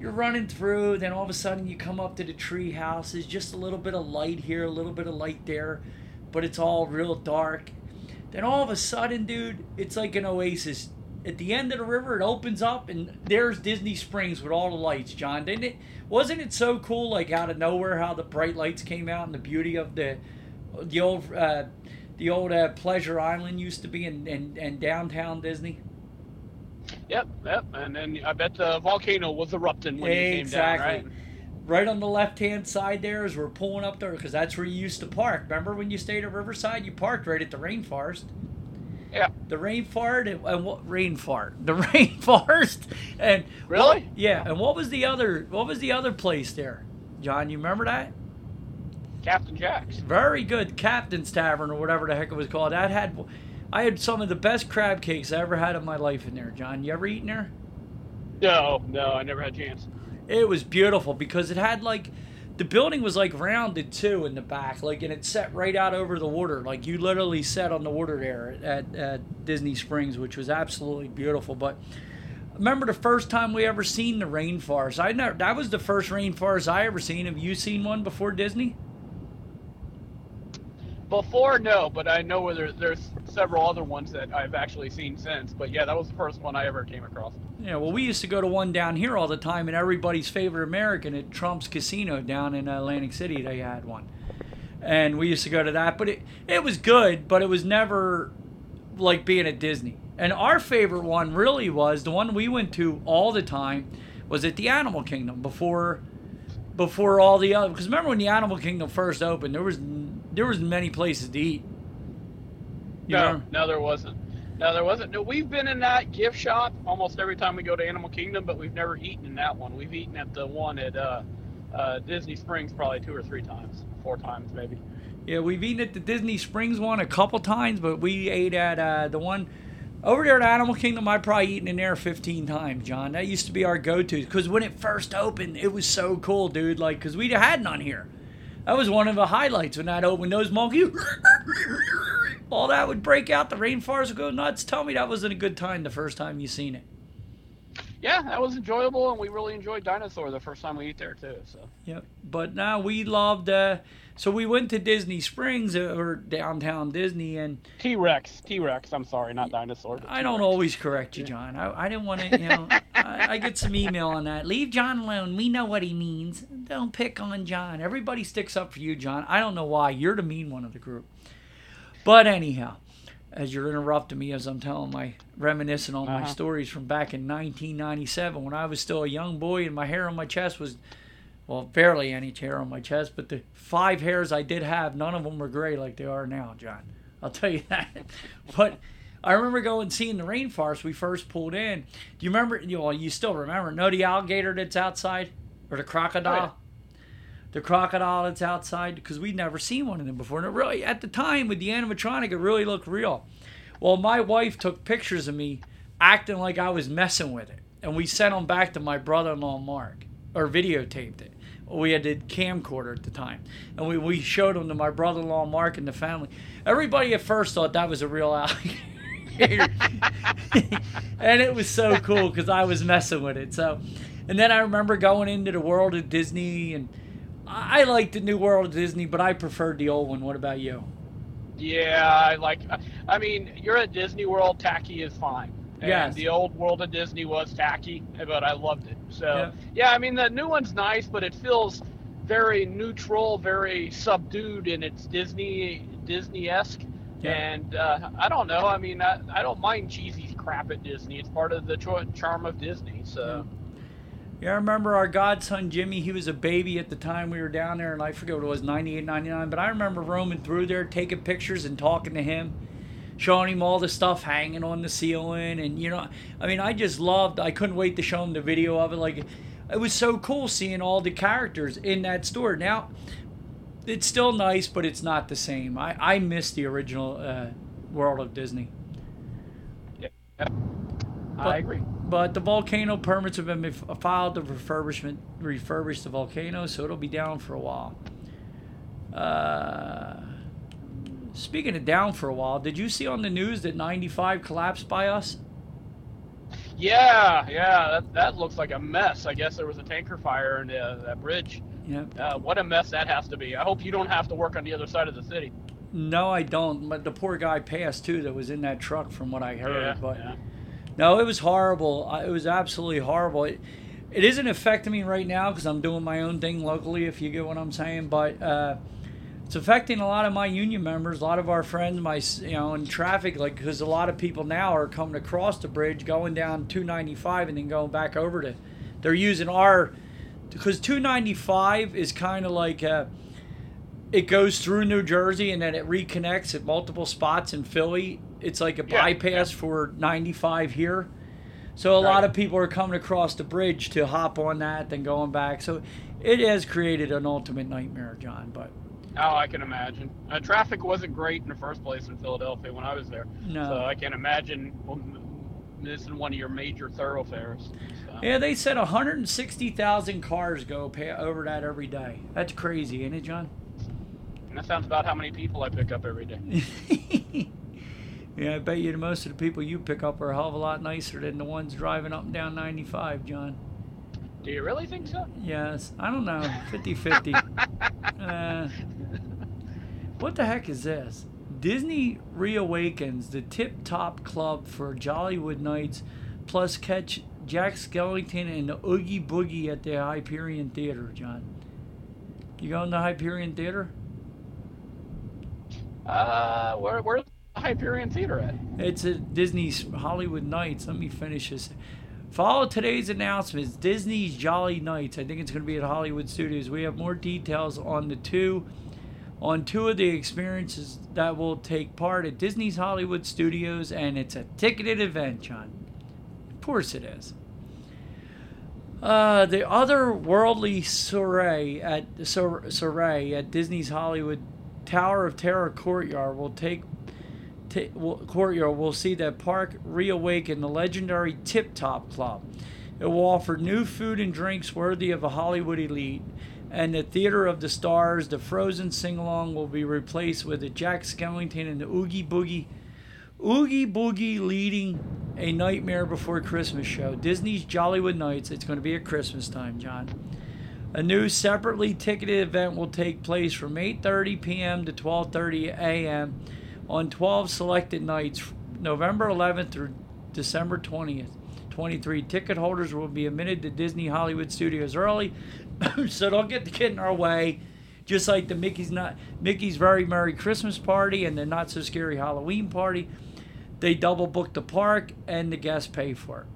You're running through, then all of a sudden you come up to the tree houses, just a little bit of light here, a little bit of light there, but it's all real dark. Then all of a sudden, dude, it's like an oasis. At the end of the river, it opens up, and there's Disney Springs with all the lights. John, didn't it? Wasn't it so cool, like out of nowhere, how the bright lights came out and the beauty of the the old uh, the old uh, Pleasure Island used to be in, in, in downtown Disney. Yep, yep. And then I bet the volcano was erupting when you came down, right? Right on the left hand side there, as we're pulling up there, because that's where you used to park. Remember when you stayed at Riverside? You parked right at the rainforest. Yeah. The rainforest and, and what rainfart? The rainforest and Really? what- yeah. And what was the other? What was the other place there? John, you remember that? Captain Jack's. Very good, Captain's Tavern or whatever the heck it was called. That had, I had some of the best crab cakes I ever had in my life in there. John, you ever eaten there? No, no, I never had a chance. It was beautiful because it had like the building was like rounded too in the back, like and it set right out over the water. Like you literally sat on the water there at, at Disney Springs, which was absolutely beautiful. But remember the first time we ever seen the rainforest. I never that was the first rainforest I ever seen. Have you seen one before Disney? Before, no, but I know where there, there's several other ones that I've actually seen since. But yeah, that was the first one I ever came across. Yeah, well, we used to go to one down here all the time, and everybody's favorite American at Trump's Casino down in Atlantic City. They had one, and we used to go to that. But it it was good, but it was never like being at Disney. And our favorite one really was the one we went to all the time was at the Animal Kingdom before before all the other. Because remember when the Animal Kingdom first opened, there was there was many places to eat. You no, remember? no, there wasn't. No, there wasn't. No, we've been in that gift shop almost every time we go to Animal Kingdom, but we've never eaten in that one. We've eaten at the one at uh, uh, Disney Springs probably two or three times, four times maybe. Yeah, we've eaten at the Disney Springs one a couple times, but we ate at uh, the one over there at Animal Kingdom. I've probably eaten in there 15 times, John. That used to be our go-to because when it first opened, it was so cool, dude. Like, because we had none here. That was one of the highlights when that open Those monkeys, all that would break out. The rainforest would go nuts. Tell me that wasn't a good time the first time you seen it. Yeah, that was enjoyable, and we really enjoyed Dinosaur the first time we ate there too. So Yep. But now we loved. Uh, so we went to Disney Springs uh, or downtown Disney, and T Rex, T Rex. I'm sorry, not Dinosaur. I don't always correct you, John. I, I didn't want to, you know. I, I get some email on that. Leave John alone. We know what he means. Don't pick on John. Everybody sticks up for you, John. I don't know why. You're the mean one of the group. But anyhow, as you're interrupting me as I'm telling my reminiscing on my Uh-huh. stories from back in 1997 when I was still a young boy and my hair on my chest was, well, barely any hair on my chest, but the five hairs I did have, none of them were gray like they are now, John. I'll tell you that. but I remember going seeing the rainforest we first pulled in. Do you remember? You know, you still remember? Know the alligator that's outside, or the crocodile? Oh, the crocodile that's outside because we'd never seen one of them before. And it really, at the time with the animatronic, it really looked real. Well, my wife took pictures of me acting like I was messing with it, and we sent them back to my brother-in-law Mark, or videotaped it. We had the camcorder at the time, and we, we showed them to my brother-in-law Mark and the family. Everybody at first thought that was a real alligator, and it was so cool because I was messing with it. So, and then I remember going into the world of Disney, and I liked the new world of Disney, but I preferred the old one. What about you? Yeah, I like. I mean, you're at Disney World. Tacky is fine. Yes. The old world of Disney was tacky, but I loved it. So Yeah. yeah, I mean the new one's nice, but it feels very neutral, very subdued, and it's Disney Disney-esque. Yeah. And uh, I don't know. I mean, I, I don't mind cheesy crap at Disney. It's part of the cho- charm of Disney. So Yeah, I remember our godson Jimmy. He was a baby at the time we were down there, and I forget what it was, 98, 99. But I remember roaming through there, taking pictures and talking to him, showing him all the stuff hanging on the ceiling. And, you know, I mean, I just loved, I couldn't wait to show him the video of it. Like, it was so cool seeing all the characters in that store. Now, it's still nice, but it's not the same. I, I miss the original uh, World of Disney. yeah. I agree. But the volcano permits have been filed to refurbishment refurbish the volcano, so it'll be down for a while. Uh, speaking of down for a while, did you see on the news that 95 collapsed by us? Yeah, yeah, that, that looks like a mess. I guess there was a tanker fire in uh, that bridge. Yeah. Uh, what a mess that has to be. I hope you don't have to work on the other side of the city. No, I don't. But the poor guy passed too. That was in that truck, from what I heard. Yeah, but yeah. no, it was horrible. It was absolutely horrible. It, it isn't affecting me right now because I'm doing my own thing locally. If you get what I'm saying, but uh, it's affecting a lot of my union members, a lot of our friends, my you know, in traffic. Like because a lot of people now are coming across the bridge, going down 295, and then going back over to. They're using our because 295 is kind of like. Uh, it goes through New Jersey and then it reconnects at multiple spots in Philly. It's like a Yeah, bypass for 95 here. So a lot of people are coming across the bridge to hop on that, then going back. So it has created an ultimate nightmare, John. But Oh, I can imagine. Uh, traffic wasn't great in the first place in Philadelphia when I was there. No. So I can imagine missing one of your major thoroughfares. So. yeah, they said 160,000 cars go over that every day. That's crazy, ain't it, John? And that sounds about how many people I pick up every day. yeah, I bet you most of the people you pick up are a hell of a lot nicer than the ones driving up and down 95, John. Do you really think so? Yes, I don't know, 50 50. uh, what the heck is this? Disney reawakens the tip top club for Jollywood Nights, plus catch Jack Skellington and the Oogie Boogie at the Hyperion Theater, John. You going to Hyperion Theater? Uh, where, where's the Hyperion Theater at? It's at Disney's Hollywood Nights. Let me finish this. Follow today's announcements. Disney's Jolly Nights. I think it's going to be at Hollywood Studios. We have more details on the two, on two of the experiences that will take part at Disney's Hollywood Studios, and it's a ticketed event, John. Of course it is. Uh, the otherworldly soiree at soiree at Disney's Hollywood Tower of Terror courtyard will take t- will, courtyard will see that park reawaken the legendary Tip Top Club. It will offer new food and drinks worthy of a Hollywood elite. And the Theater of the Stars, the Frozen sing along, will be replaced with a Jack Skellington and the Oogie Boogie. Oogie Boogie leading a Nightmare Before Christmas show. Disney's Jollywood Nights. It's going to be at Christmas time, John. A new separately ticketed event will take place from 8:30 p.m. to 12:30 a.m. on 12 selected nights, November 11th through December 20th. 23 ticket holders will be admitted to Disney Hollywood Studios early, so don't get the kid in our way. Just like the Mickey's not Mickey's Very Merry Christmas Party and the Not So Scary Halloween Party, they double book the park and the guests pay for it.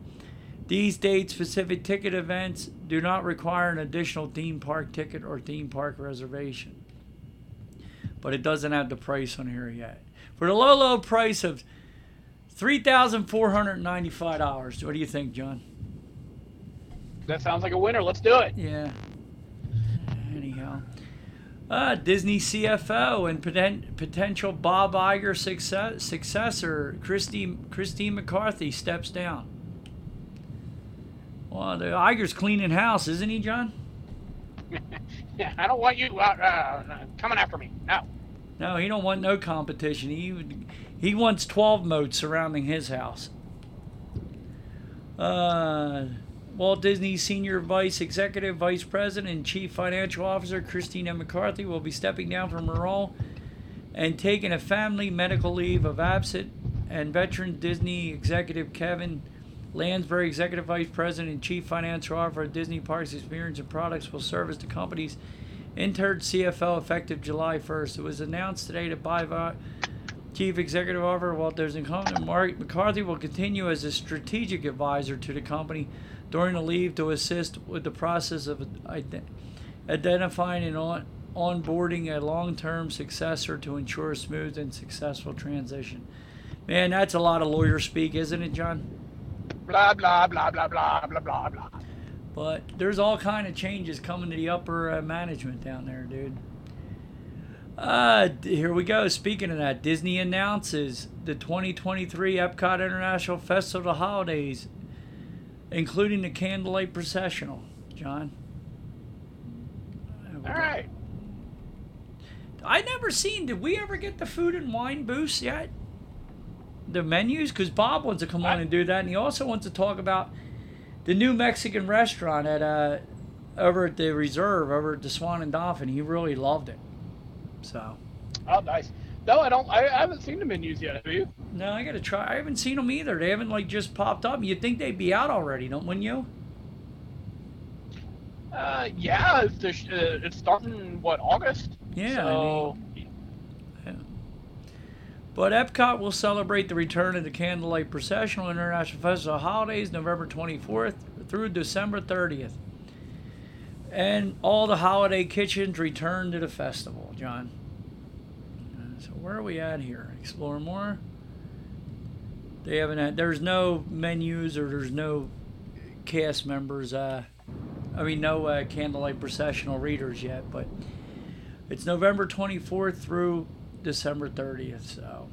These date specific ticket events do not require an additional theme park ticket or theme park reservation. But it doesn't have the price on here yet. For the low, low price of $3,495. What do you think, John? That sounds like a winner. Let's do it. Yeah. Uh, Disney CFO and poten- potential Bob Iger success- successor, Christine, Christine McCarthy, steps down. Well, the Iger's cleaning house, isn't he, John? yeah, I don't want you uh, uh, coming after me. No. No, he don't want no competition. He he wants 12 moats surrounding his house. Uh, Walt Disney Senior Vice Executive Vice President and Chief Financial Officer Christine McCarthy will be stepping down from her role and taking a family medical leave of absence. And veteran Disney executive Kevin Lansberry, Executive Vice President and Chief Financial Officer of Disney Parks Experience and Products, will serve as the company's interim CFO effective July 1st. It was announced today that by Chief Executive Officer Walt Disney Company, Mark McCarthy will continue as a strategic advisor to the company during the leave to assist with the process of identifying and on, onboarding a long-term successor to ensure a smooth and successful transition. Man, that's a lot of lawyer speak, isn't it, John? Blah blah blah blah blah blah blah blah. But there's all kind of changes coming to the upper uh, management down there, dude. Uh, here we go. Speaking of that, Disney announces the 2023 Epcot International Festival of Holidays, including the Candlelight Processional. John. All right. I never seen. Did we ever get the food and wine booths yet? The menus, because Bob wants to come on and do that, and he also wants to talk about the new Mexican restaurant at uh over at the reserve over at the Swan and Dolphin. He really loved it. So. Oh, nice. No, I don't. I, I haven't seen the menus yet. Have you? No, I gotta try. I haven't seen them either. They haven't like just popped up. You'd think they'd be out already, don't wouldn't you? Uh, yeah. It's, the, uh, it's starting what August. Yeah. So, I mean, yeah. But Epcot will celebrate the return of the Candlelight Processional International Festival holidays November 24th through December 30th. And all the holiday kitchens return to the festival, John. Where are we at here? Explore more. They haven't had. There's no menus or there's no cast members. Uh, I mean, no uh, candlelight processional readers yet, but it's November 24th through December 30th. So,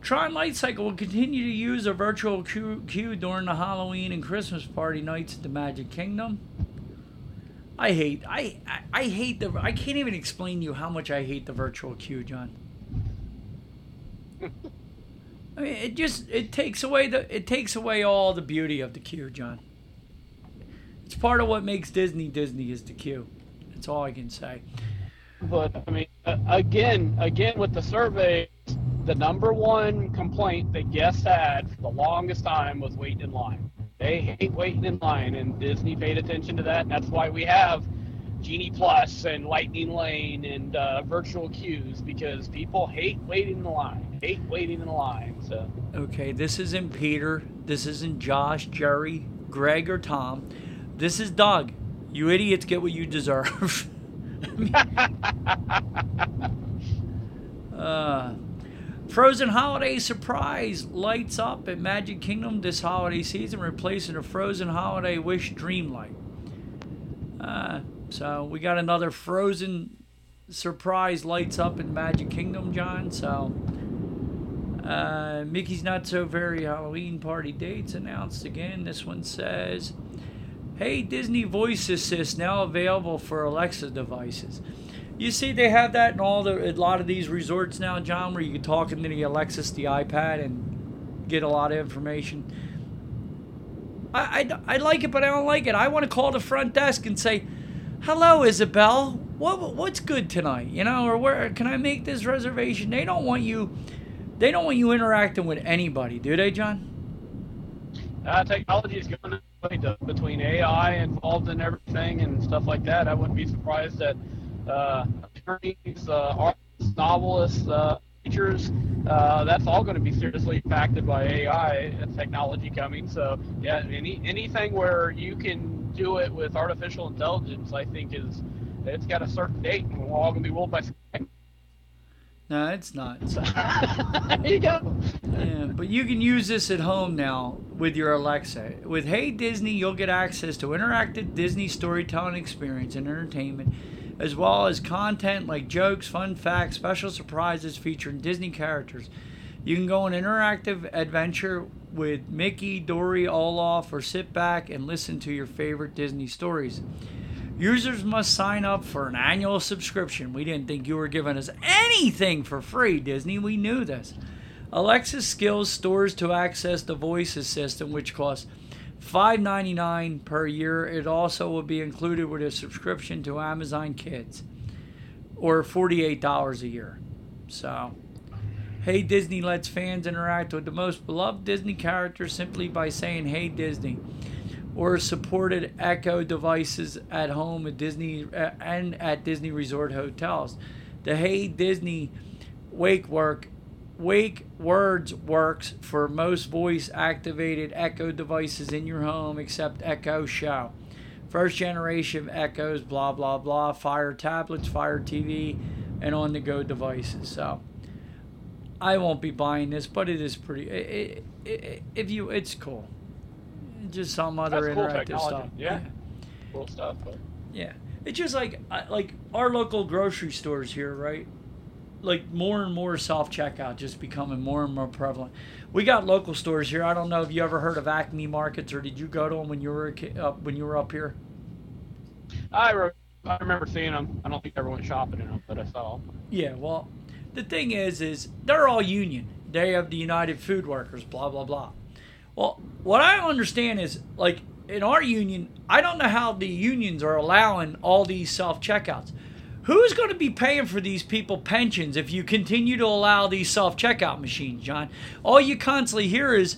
Tron Light Cycle will continue to use a virtual queue during the Halloween and Christmas party nights at the Magic Kingdom. I hate I, I I hate the I can't even explain to you how much I hate the virtual queue, John. I mean, it just it takes away the it takes away all the beauty of the queue, John. It's part of what makes Disney Disney is the queue. That's all I can say. But I mean, uh, again, again with the survey, the number one complaint that guests had for the longest time was waiting in line. They hate waiting in line, and Disney paid attention to that. And that's why we have Genie Plus and Lightning Lane and uh, virtual queues because people hate waiting in line, hate waiting in line. So Okay, this isn't Peter. This isn't Josh, Jerry, Greg, or Tom. This is Doug. You idiots get what you deserve. uh, Frozen Holiday Surprise lights up at Magic Kingdom this holiday season, replacing a Frozen Holiday Wish Dreamlight. Uh, so we got another Frozen surprise lights up in Magic Kingdom, John. So uh, Mickey's Not So Very Halloween Party dates announced again. This one says, "Hey Disney Voice Assist now available for Alexa devices." You see, they have that in all the a lot of these resorts now, John, where you can talk into the Alexis, the iPad, and get a lot of information. I, I, I like it, but I don't like it. I want to call the front desk and say, "Hello, Isabel. What what's good tonight? You know, or where can I make this reservation?" They don't want you. They don't want you interacting with anybody, do they, John? uh, technology is going to be between AI involved in everything and stuff like that. I wouldn't be surprised that uh, attorneys, uh, artists, novelists, uh, teachers. Uh, that's all going to be seriously impacted by AI and technology coming. So yeah, any anything where you can do it with artificial intelligence, I think is it's got a certain date, and we're all going to be ruled by. No, it's not. there you go. Yeah, but you can use this at home now with your Alexa. With Hey Disney, you'll get access to interactive Disney storytelling experience and entertainment, as well as content like jokes, fun facts, special surprises featuring Disney characters. You can go on interactive adventure with Mickey, Dory, Olaf, or sit back and listen to your favorite Disney stories. Users must sign up for an annual subscription. We didn't think you were giving us anything for free, Disney. We knew this. Alexa Skills stores to access the voice assistant, which costs $5.99 per year. It also will be included with a subscription to Amazon Kids, or $48 a year. So, Hey Disney lets fans interact with the most beloved Disney characters simply by saying Hey Disney or supported Echo devices at home at Disney uh, and at Disney Resort hotels. The Hey Disney Wake Work Wake Words works for most voice activated Echo devices in your home except Echo Show. First generation of Echoes, blah blah blah, Fire tablets, Fire TV, and on the go devices. So I won't be buying this, but it is pretty. It, it, it, if you, it's cool just some other That's interactive technology. stuff. Yeah. Cool stuff. But Yeah, it's just like uh, like our local grocery stores here, right? Like more and more self checkout just becoming more and more prevalent. We got local stores here. I don't know if you ever heard of Acme Markets or did you go to them when you were up when you were up here? I, re- I remember seeing them. I don't think I ever went shopping in them, but I saw them. Yeah, well, the thing is, is they're all union. They have the United Food Workers, blah blah blah. Well, what I understand is like in our union, I don't know how the unions are allowing all these self checkouts. Who's going to be paying for these people pensions if you continue to allow these self checkout machines, John? All you constantly hear is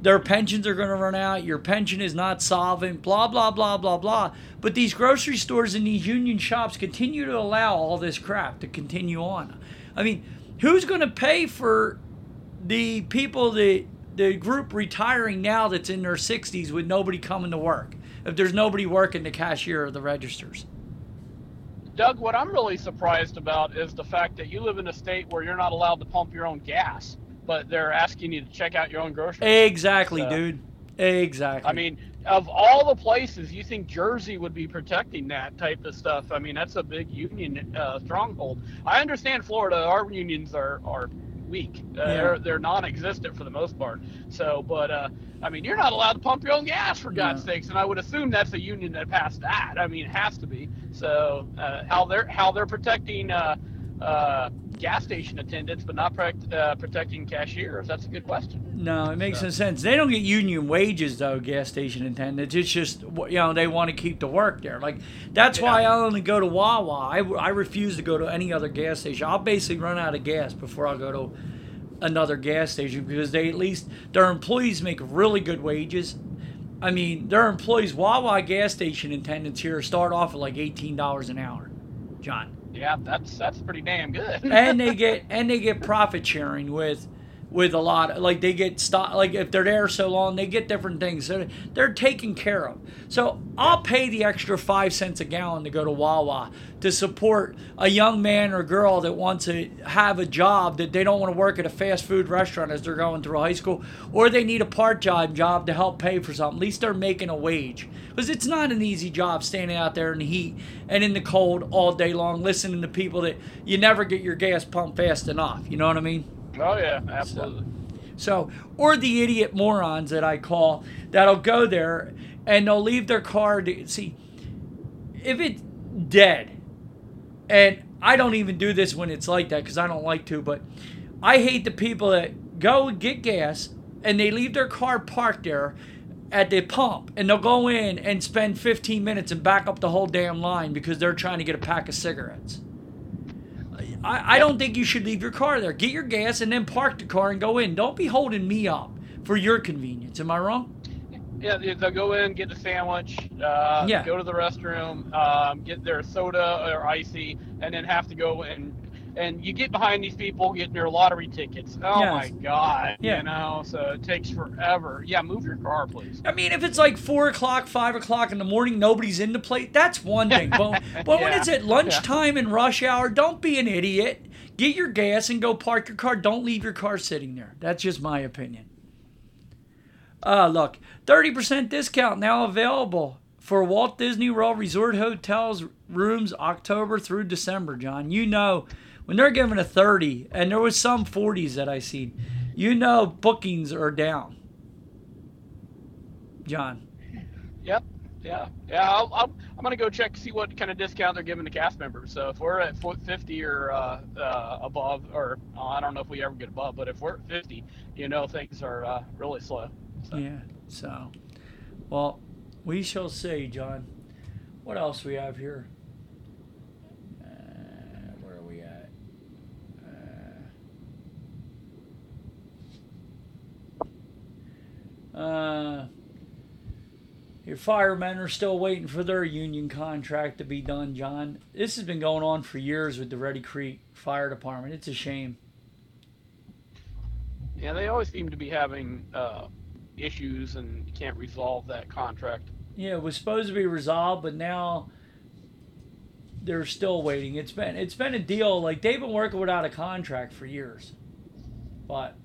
their pensions are going to run out, your pension is not solvent, blah, blah, blah, blah, blah. But these grocery stores and these union shops continue to allow all this crap to continue on. I mean, who's going to pay for the people that the group retiring now that's in their 60s with nobody coming to work if there's nobody working the cashier or the registers Doug, what I'm really surprised about is the fact that you live in a state where you're not allowed to pump your own gas, but they're asking you to check out your own groceries. exactly So- dude exactly I mean, of all the places, you think Jersey would be protecting that type of stuff? I mean, that's a big union uh, stronghold. I understand Florida; our unions are are weak. Uh, Yeah. They're they're non-existent for the most part. So, but uh, I mean, you're not allowed to pump your own gas for God's No. sakes, and I would assume that's a union that passed that. I mean, it has to be. So, uh, how they're how they're protecting. Uh, gas station attendants, but not protect, uh, protecting cashiers. That's a good question. no it makes no sense. They don't get union wages though gas station attendants. It's just you know they want to keep the work there. Like that's why i only go to wawa. I, I refuse to go to any other gas station. I'll basically run out of gas before i go to another gas station because they at least their employees make really good wages. I mean, their employees, Wawa gas station attendants here start off at like eighteen dollars an hour, John, Yeah, that's that's pretty damn good. and they get and they get profit sharing with with a lot like they get stock like if they're there so long they get different things. So they're taken care of. So i'll pay the extra five cents a gallon to go to wawa to support a young man or girl that wants to have a job that they don't want to work at a fast food restaurant as they're going through high school or they need a part-time job to help pay for something. At least they're making a wage. Because it's not an easy job standing out there in the heat and in the cold all day long listening to people that you never get your gas pumped fast enough. You know what i mean oh yeah, absolutely. so, or the idiot morons that I call that'll go there and they'll leave their car. To, see, if it's dead, and I don't even do this when it's like that because I don't like to, but I hate the people that go get gas and they leave their car parked there at the pump and they'll go in and spend 15 minutes and back up the whole damn line because they're trying to get a pack of cigarettes. I, I don't think you should leave your car there. Get your gas and then park the car and go in. Don't be holding me up for your convenience. Am I wrong? Yeah, they'll go in, get the sandwich, uh, Yeah. go to the restroom, um, get their soda or icy, and then have to go and and you get behind these people getting their lottery tickets. Oh Yes. my god, Yeah. you know, so it takes forever. Yeah, move your car, please. I mean, if it's like four o'clock, five o'clock in the morning, nobody's in the plate. That's one thing. But, but when it's at lunchtime and rush hour, don't be an idiot. Get your gas and go park your car. Don't leave your car sitting there. That's just my opinion. Uh, look, 30% discount now available for Walt Disney World Resort Hotels rooms October through December, John. You know, when they're giving a 30, and there was some 40s that I seen, you know bookings are down. John. Yep. Yeah. Yeah. I'll, I'll, I'm gonna go check see what kind of discount they're giving the cast members. So if we're at 50 or uh, uh, above, or uh, I don't know if we ever get above, but if we're at 50, you know things are uh, really slow. So. Yeah. So, well, we shall see, John. What else we have here? Uh, where are we at? Uh, your firemen are still waiting for their union contract to be done, John. This has been going on for years with the Reedy Creek Fire Department. It's a shame. Yeah, they always seem to be having uh, issues and can't resolve that contract. Yeah, it was supposed to be resolved, but now they're still waiting. It's been it's been a deal. Like they've been working without a contract for years, but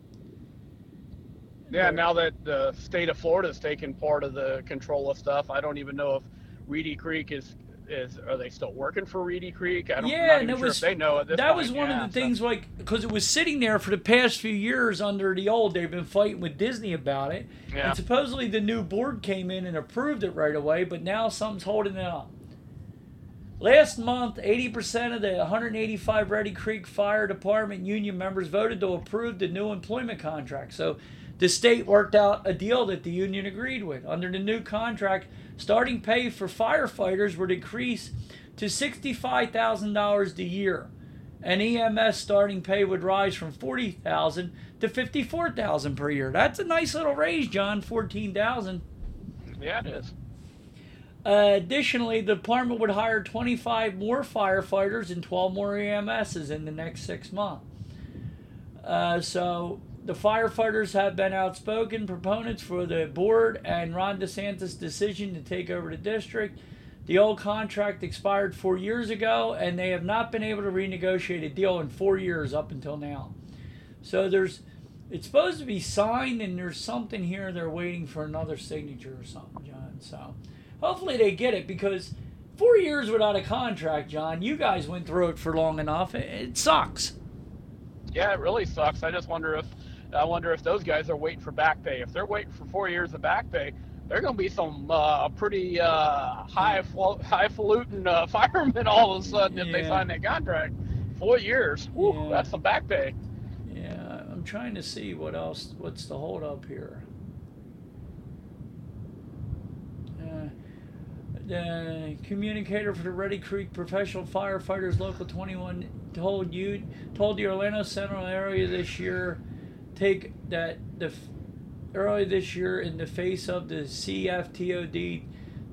Yeah, now that the state of Florida has taken part of the control of stuff, I don't even know if Reedy Creek is is are they still working for Reedy Creek? I don't. Yeah, and it sure was- if they know at this that point. was one Yeah, of the so- things. Like because it was sitting there for the past few years under the old. They've been fighting with Disney about it, Yeah. and supposedly the new board came in and approved it right away. But now something's holding it up. Last month, 80% of the 185 Reedy Creek Fire Department union members voted to approve the new employment contract. So the state worked out a deal that the union agreed with. Under the new contract, starting pay for firefighters would increase to $65,000 a year. And EMS starting pay would rise from 40,000 to 54,000 per year. That's a nice little raise, John, 14,000. Yeah, it is. Uh, additionally, the department would hire 25 more firefighters and 12 more EMSs in the next six months. Uh, so the firefighters have been outspoken proponents for the board and Ron DeSantis' decision to take over the district. The old contract expired four years ago, and they have not been able to renegotiate a deal in four years up until now. So there's, it's supposed to be signed, and there's something here they're waiting for another signature or something, John. So hopefully they get it because four years without a contract, John. You guys went through it for long enough. It, sucks. Yeah, it really sucks. I just wonder if I wonder if those guys are waiting for back pay. If they're waiting for four years of back pay, they're going to be some uh, pretty uh, high highfalutin uh, firemen all of a sudden if they Yeah. sign that contract. Four years, Whew, Yeah. that's some back pay. Yeah, I'm trying to see what else. What's the hold up here? Uh, the communicator for the Reedy Creek Professional Firefighters Local 21 told you told the Orlando Sentinel this year take that the early this year in the face of the CFTOD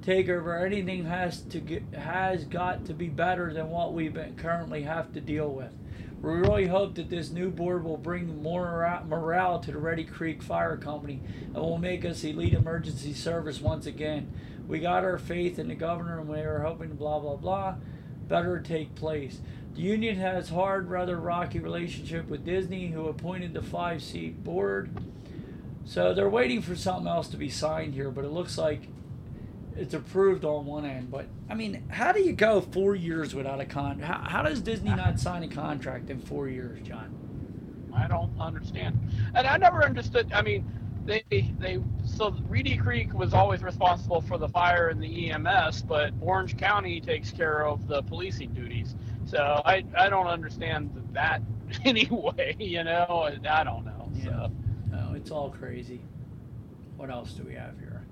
takeover anything has to get has got to be better than what we currently have to deal with. We really hope that this new board will bring more morale to the Reedy Creek Fire Company and will make us elite emergency service once again. We got our faith in the governor and we are hoping blah blah blah better take place. The union has hard, rather rocky relationship with Disney, who appointed the five-seat board. So they're waiting for something else to be signed here, but it looks like it's approved on one end. But I mean, how do you go four years without a con? How, how does Disney not sign a contract in four years, John? I don't understand. And I never understood. I mean, they they so Reedy Creek was always responsible for the fire and the EMS, but Orange County takes care of the policing duties. So I I don't understand that anyway. You know, I don't know. So. No, it's all crazy. What else do we have here?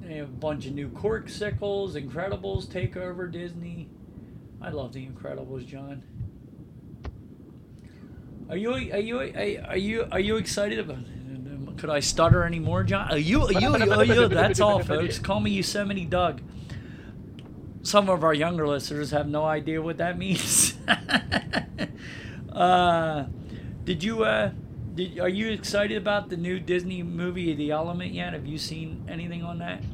They have a bunch of new Corkcicles, Incredibles take over Disney. I love the Incredibles, John. Are you are you are you are you excited about It? Could I stutter anymore, John? Are you, you, you, you. That's all, folks. Call me Yosemite Doug. Some of our younger listeners have no idea what that means. uh, did you? Uh, did, are you excited about the new Disney movie, The Element, yet? Have you seen anything on that?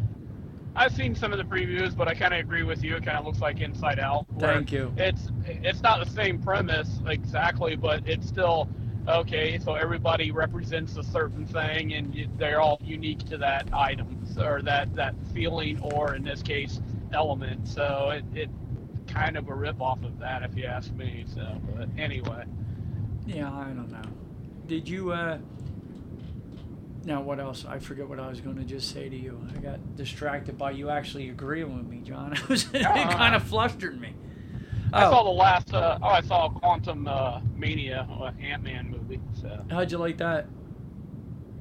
I've seen some of the previews, but I kind of agree with you. It kind of looks like Inside Out. Thank you. It's it's not the same premise exactly, but it's still okay. So everybody represents a certain thing, and they're all unique to that item or that that feeling, or in this case, element. So it, it kind of a rip off of that, if you ask me. So, but anyway. Yeah, I don't know. Did you? uh now, what else? I forget what I was going to just say to you. I got distracted by you actually agreeing with me, John. It, uh, kind of flustered me. I oh. saw the last. Uh, oh, I saw Quantum uh, Mania, uh, Ant Man movie. So. How'd you like that?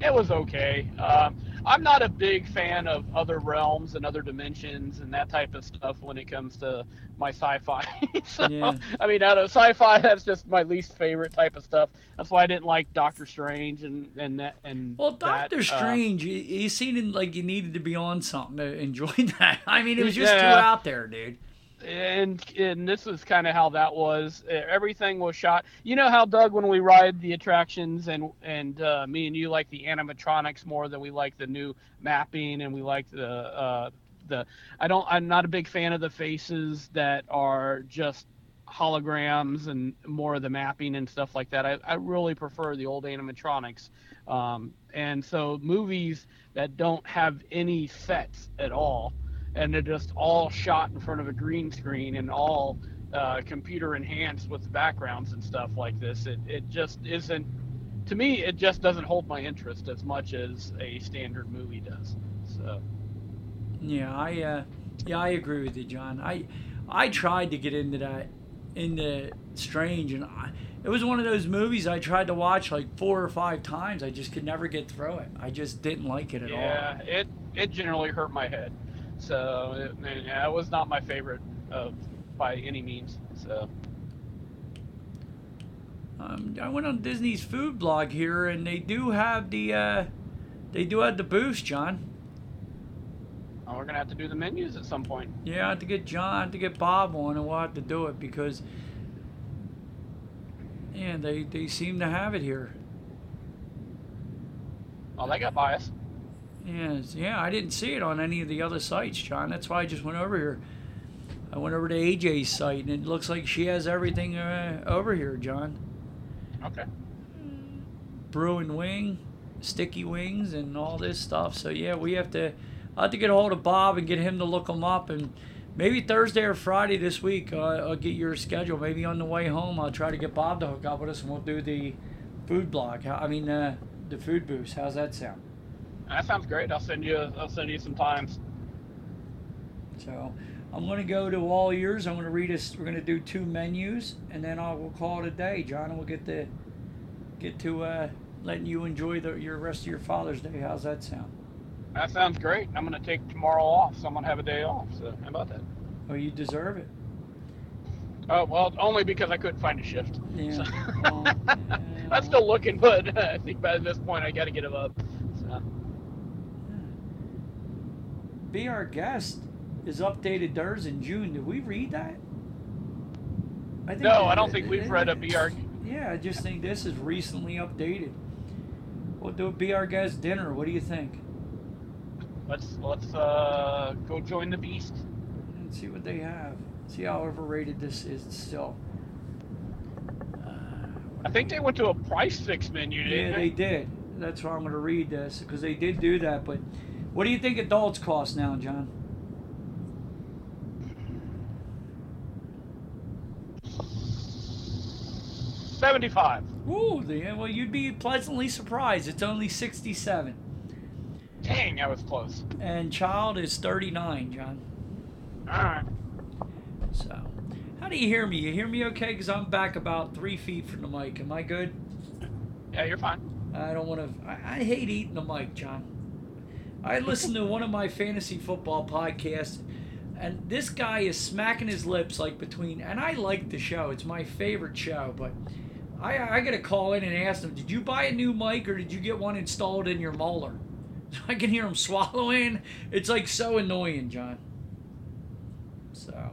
It was okay. Um, I'm not a big fan of other realms and other dimensions and that type of stuff when it comes to my sci-fi. so, yeah. I mean, out of sci-fi, that's just my least favorite type of stuff. That's why I didn't like Doctor Strange and and that and. Well, Doctor that, uh, Strange, uh, you, you seemed like you needed to be on something to enjoy that. I mean, it was just yeah. too out there, dude and and this is kind of how that was. Everything was shot. You know how Doug, when we ride the attractions, and and uh, me and you like the animatronics more than we like the new mapping, and we like the uh, the. I don't. I'm not a big fan of the faces that are just holograms and more of the mapping and stuff like that. I, I really prefer the old animatronics. Um, and so movies that don't have any sets at all and they're just all shot in front of a green screen and all uh, computer enhanced with backgrounds and stuff like this. It, it just isn't, to me, it just doesn't hold my interest as much as a standard movie does. So. Yeah, I uh, yeah I agree with you, John. I I tried to get into that into Strange, and I, it was one of those movies I tried to watch like four or five times. I just could never get through it. I just didn't like it at yeah, all. Yeah, it it generally hurt my head. So it, yeah, it was not my favorite of by any means. So. Um, I went on Disney's food blog here, and they do have the uh, they do have the boost, John. Oh, we're gonna have to do the menus at some point. Yeah, I have to get John, I have to get Bob on, and we'll have to do it because, yeah, they they seem to have it here. Oh, they got bias. Yes, yeah, I didn't see it on any of the other sites, John. That's why I just went over here. I went over to AJ's site, and it looks like she has everything uh, over here, John. Okay. Brew and wing, sticky wings, and all this stuff. So yeah, we have to. I have to get a hold of Bob and get him to look them up, and maybe Thursday or Friday this week, uh, I'll get your schedule. Maybe on the way home, I'll try to get Bob to hook up with us, and we'll do the food blog. I mean, uh, the food boost. How's that sound? That sounds great. I'll send you. I'll send you some times. So, I'm going to go to all ears. I'm going to read us. We're going to do two menus, and then I will call it a day, John. And we'll get to get to uh, letting you enjoy the, your rest of your Father's Day. How's that sound? That sounds great. I'm going to take tomorrow off, so I'm going to have a day off. So, how about that? Oh, you deserve it. Oh well, only because I couldn't find a shift. Yeah. So. well, yeah. I'm still looking, but I think by this point I got to get them up. So. Be Our Guest is updated theirs in June. Did we read that? I no, I don't think we've read a Be Our. Yeah, I just think this is recently updated. We'll do a Be Our Guest dinner. What do you think? Let's let's uh, go join the beast and see what they have. See how overrated this is still. Uh, I think they went to a prix fixe menu. yeah, they? they did. That's why I'm going to read this because they did do that, but what do you think adults cost now, John? Seventy-five. Ooh, well, you'd be pleasantly surprised. It's only sixty-seven. Dang, I was close. And child is thirty-nine, John. All right. So, how do you hear me? You hear me okay? Because I'm back about three feet from the mic. Am I good? Yeah, you're fine. I don't want to. I, I hate eating the mic, John. I listened to one of my fantasy football podcasts, and this guy is smacking his lips like between. And I like the show; it's my favorite show. But I I gotta call in and ask them, did you buy a new mic or did you get one installed in your molar? I can hear him swallowing. It's like so annoying, John. So,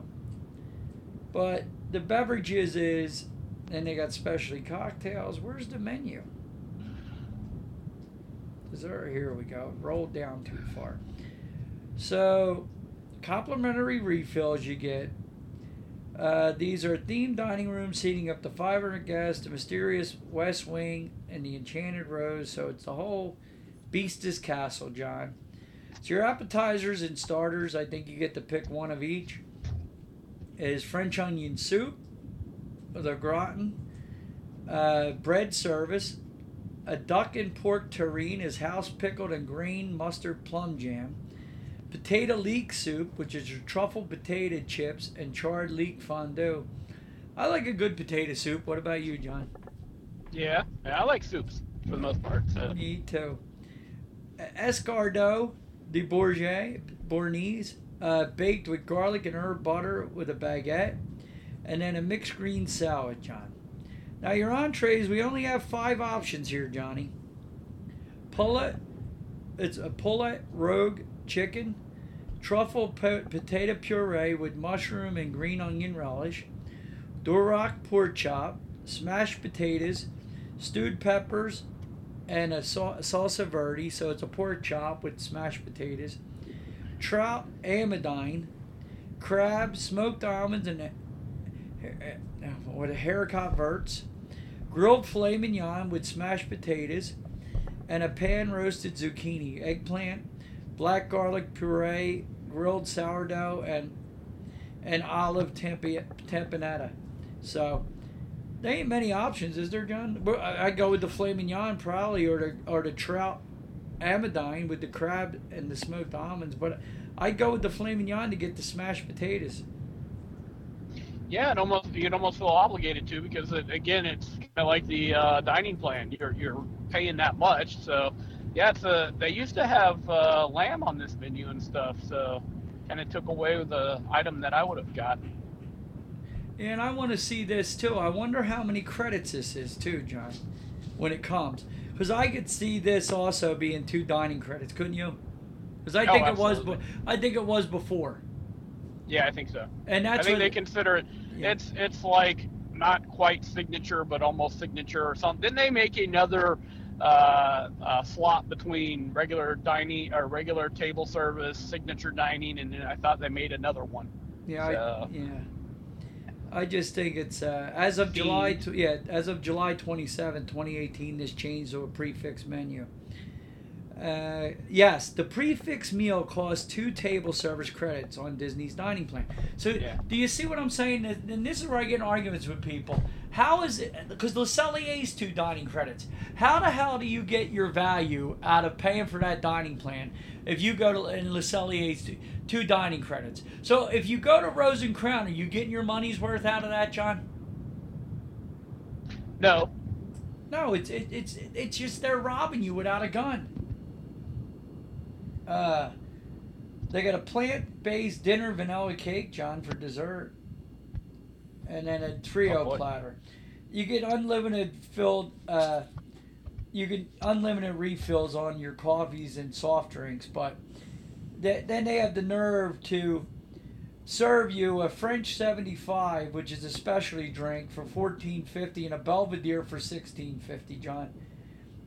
but the beverages is, and they got specialty cocktails. Where's the menu? Dessert. Here we go. Rolled down too far. So, complimentary refills you get. Uh, these are themed dining rooms seating up to 500 guests, the mysterious West Wing, and the Enchanted Rose. So it's the whole Beast's Castle, John. So your appetizers and starters, I think you get to pick one of each. Is French onion soup au gratin, uh, bread service, a duck and pork terrine is house pickled and green mustard plum jam, potato leek soup, which is your truffle potato chips and charred leek fondue. I like a good potato soup. What about you, John? Yeah, I like soups for the most part. So. Me too. Escargot de Bourget, Bournaise, uh, baked with garlic and herb butter with a baguette, and then a mixed green salad, John. Now, your entrees, we only have five options here, Johnny. Pullet, it's a pullet rogue chicken, truffle po- potato puree with mushroom and green onion relish, Duroc pork chop, smashed potatoes, stewed peppers, and a salsa verde, so it's a pork chop with smashed potatoes, trout amidine, crab, smoked almonds, and a haricot verts, grilled filet mignon with smashed potatoes, and a pan roasted zucchini, eggplant, black garlic puree, grilled sourdough, and and olive tempi-. So there ain't many options, is there, John? I go with the filet mignon probably, or the or the trout amidine with the crab and the smoked almonds. But I go with the filet mignon to get the smashed potatoes. Yeah, and almost you'd almost feel obligated to because it, again, it's kind of like the uh, dining plan. You're you're paying that much, so yeah, it's a. They used to have uh, lamb on this menu and stuff, so kind of took away the item that I would have gotten. And I want to see this too. I wonder how many credits this is too, John, when it comes. Because I could see this also being two dining credits, couldn't you? Because I oh, think absolutely. it was. I think it was before. Yeah, I think so. And that's I think they consider it. Yeah. It's it's like not quite signature, but almost signature or something. Then they make another uh, uh, slot between regular dining or regular table service, signature dining, and then I thought they made another one. Yeah, So- I, yeah. I just think it's uh, as of July. Yeah, as of July 27, 2018, this changed to a prix fixe menu. Uh, yes, the prix fixe meal costs two table service credits on Disney's dining plan. So, Yeah. do you see what I'm saying? And this is where I get in arguments with people. How is it? Because Le Cellier's two dining credits. How the hell do you get your value out of paying for that dining plan if you go to in Le Cellier's two, two dining credits? So, if you go to Rose and Crown, are you getting your money's worth out of that, John? No, No, it's it, it's it's just they're robbing you without a gun. Uh, they got a plant-based dinner vanilla cake, John, for dessert, and then a trio Oh, platter. You get unlimited filled. Uh, you get unlimited refills on your coffees and soft drinks, but th- then they have the nerve to serve you a French 75, which is a specialty drink for 14.50 and a Belvedere for 16.50, John.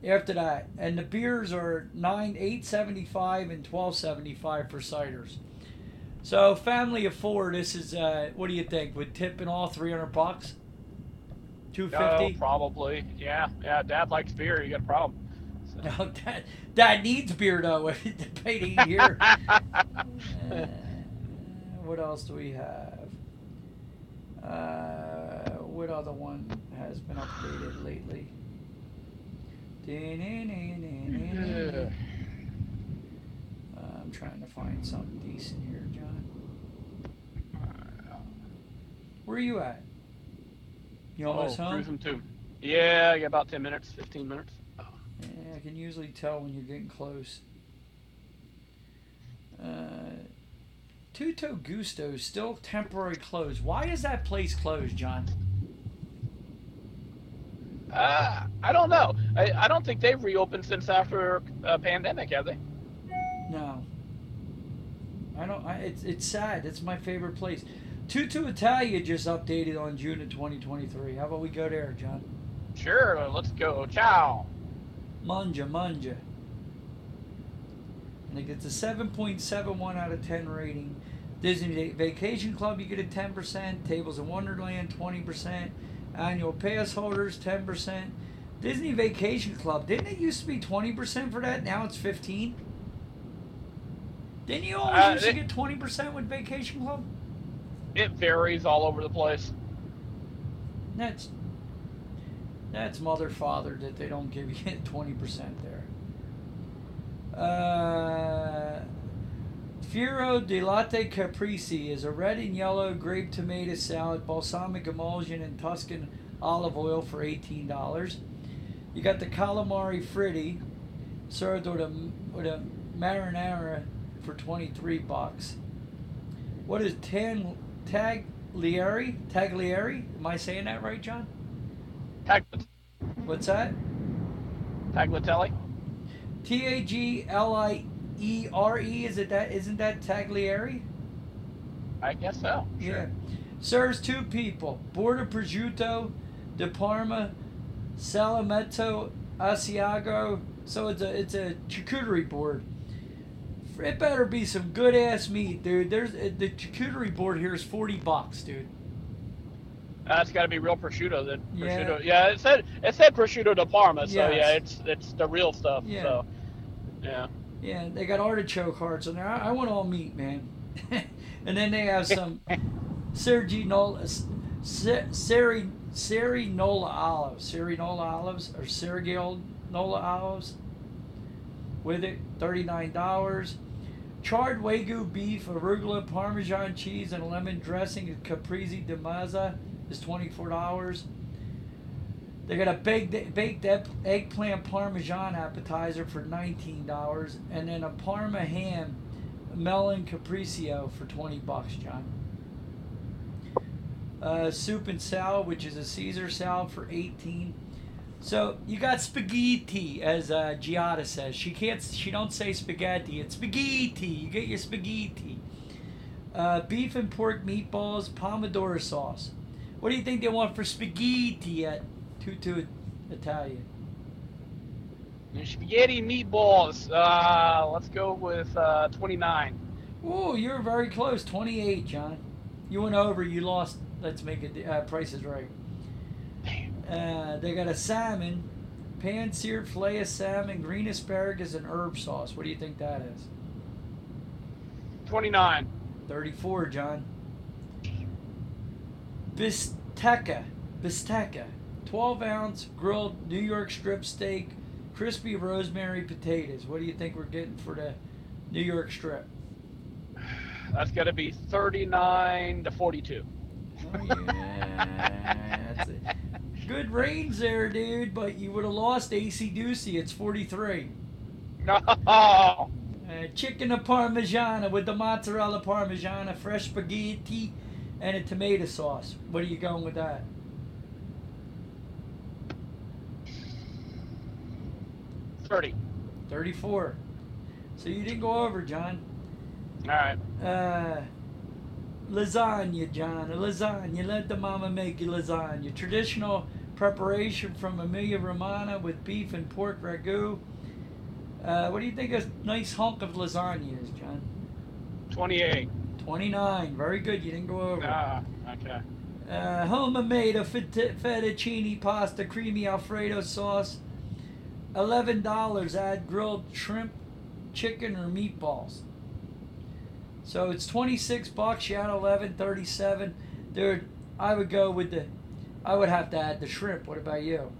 After that, and the beers are 9 8.75 and 12.75 for ciders. So family of four, this is uh, what do you think? Would tip in all 300 bucks? no, 250? probably. Yeah, yeah. Dad likes beer. You got a problem. So. No, dad, dad needs beer though. If the paid ain't here. Uh, what else do we have? Uh, what other one has been updated lately? Uh, I'm trying to find something decent here, John. Where are you at? You almost oh, home? too. Yeah, yeah, about ten minutes, fifteen minutes. Yeah, I can usually tell when you're getting close. Uh, Tutto Gusto is still temporary closed. Why is that place closed, John? Uh, I don't know. I, I don't think they've reopened since after a pandemic, have they? No. I don't. I, it's it's sad. It's my favorite place. Tutto Italia just updated on June of 2023. How about we go there, John? Sure, let's go. Ciao. Mangia, mangia. And it gets a 7.71 out of 10 rating. Disney Vacation Club, you get a 10%. Tables in Wonderland, 20%. Annual pass holders, 10%. Disney Vacation Club, didn't it used to be 20% for that? Now it's 15 Didn't you always Uh, used to get 20% with Vacation Club? It varies all over the place. That's that's mother father that they don't give you twenty percent there. Uh, Fior di Latte Caprese is a red and yellow grape tomato salad, balsamic emulsion, and Tuscan olive oil for eighteen dollars. You got the calamari fritti, served with a with a marinara for twenty three bucks. What is tan taglieri? Taglieri? Am I saying that right, John? Tag, What's that? tagliatelle. T A G L I E R E. Is it that? Isn't that Taglieri? I guess so. Yeah. Serves two people. Border prosciutto, de Parma, Salametto, Asiago. So it's a it's a charcuterie board. It better be some good ass meat, dude. There's uh, the charcuterie board here is forty bucks, dude. That's got to be real prosciutto. Then Yeah. prosciutto. Yeah. it said it said prosciutto de Parma, so Yes. yeah, it's it's the real stuff. Yeah. So yeah. Yeah, they got artichoke hearts in there. I, I want all meat, man. and then they have some Sergi Nola, Seri Seri Nola olives, Seri Nola olives or Sergio Nola olives. With it, thirty nine dollars. Charred wagyu beef, arugula, Parmesan cheese, and lemon dressing at Caprese di Mazza is twenty four dollars. They got a baked baked eggplant parmesan appetizer for nineteen dollars, and then a Parma ham melon capriccio for twenty bucks, John. Uh, soup and salad, which is a Caesar salad for eighteen. So you got spaghetti, as uh, Giada says. She can't. She don't say spaghetti. It's spaghetti. You get your spaghetti. Uh, beef and pork meatballs, pomodoro sauce. What do you think they want for spaghetti at Tutto Italian? And Spaghetti meatballs. Uh, let's go with uh, 29. Ooh, you're very close. 28, John. You went over. You lost. Let's make it. Uh, price is right. Uh, they got a salmon, pan seared fillet of salmon, green asparagus, and herb sauce. What do you think that is? 29. 34, John. Bistecca. Bistecca. 12 ounce grilled New York strip steak, crispy rosemary potatoes. What do you think we're getting for the New York strip? That's got to be 39 to 42. Yeah. That's it. Good range there, dude, but you would have lost AC Ducey. It's 43. No. Uh, chicken parmigiana with the mozzarella parmigiana, fresh spaghetti, and a tomato sauce. What are you going with that? Thirty. 34. So you didn't go over, John. All right. Uh, lasagna, John. A lasagna. Let the mama make you lasagna. Traditional preparation from Emilia Romagna with beef and pork ragu. Uh, what do you think a nice hunk of lasagna is, John? 28. 29. Very good. You didn't go over. Ah, okay. Uh, homemade a fett- fettuccine pasta, creamy Alfredo sauce. Eleven dollars. Add grilled shrimp, chicken, or meatballs. So it's twenty six bucks. You add eleven, thirty-seven. Dude, I would go with the. I would have to add the shrimp. What about you?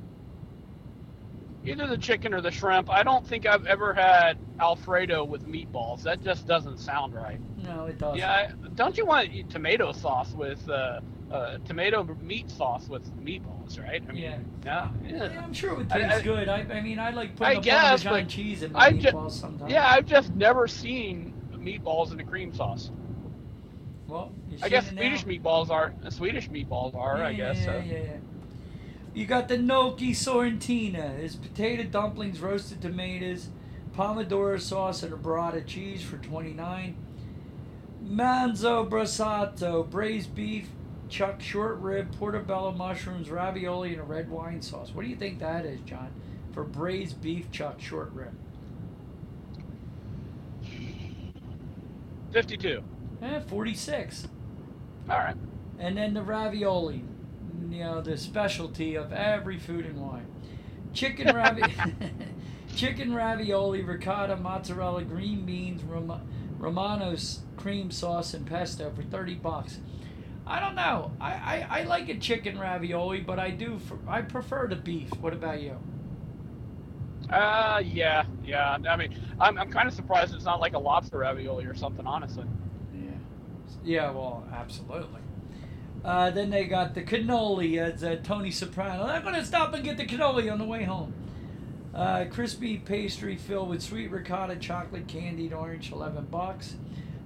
Either the chicken or the shrimp. I don't think I've ever had Alfredo with meatballs. That just doesn't sound right. No, it doesn't. Yeah, I- don't you want tomato sauce with uh, uh, tomato meat sauce with meatballs, right? I mean, Yeah. yeah, Yeah, yeah. I'm sure it would I- taste I- good. I, I mean, I like I putting the guess, Parmesan cheese in my I ju- meatballs sometimes. Yeah, I've just never seen meatballs in a cream sauce. Well, you I guess Swedish now. meatballs are. Swedish meatballs are, I guess. Yeah, so. yeah, yeah. You got the gnocchi sorrentina. Is potato dumplings, roasted tomatoes, pomodoro sauce, and a burrata cheese for 29 Manzo brassato, braised beef, chuck short rib, portobello mushrooms, ravioli, and a red wine sauce. What do you think that is, John, for braised beef chuck short rib? 52. Eh, 46. All right. And then the ravioli, you know, the specialty of every food and wine. Chicken ravi- chicken ravioli, ricotta, mozzarella, green beans, Rom- Romano's cream sauce, and pesto for 30 bucks. I don't know. I, I, I like a chicken ravioli, but I do I prefer the beef. What about you? Uh, yeah, yeah. I mean, I'm, I'm kind of surprised it's not like a lobster ravioli or something, honestly. Yeah. Yeah, well, absolutely. Uh, then they got the cannoli as uh, Tony Soprano. I'm going to stop and get the cannoli on the way home. Uh, crispy pastry filled with sweet ricotta, chocolate candied orange, 11 bucks.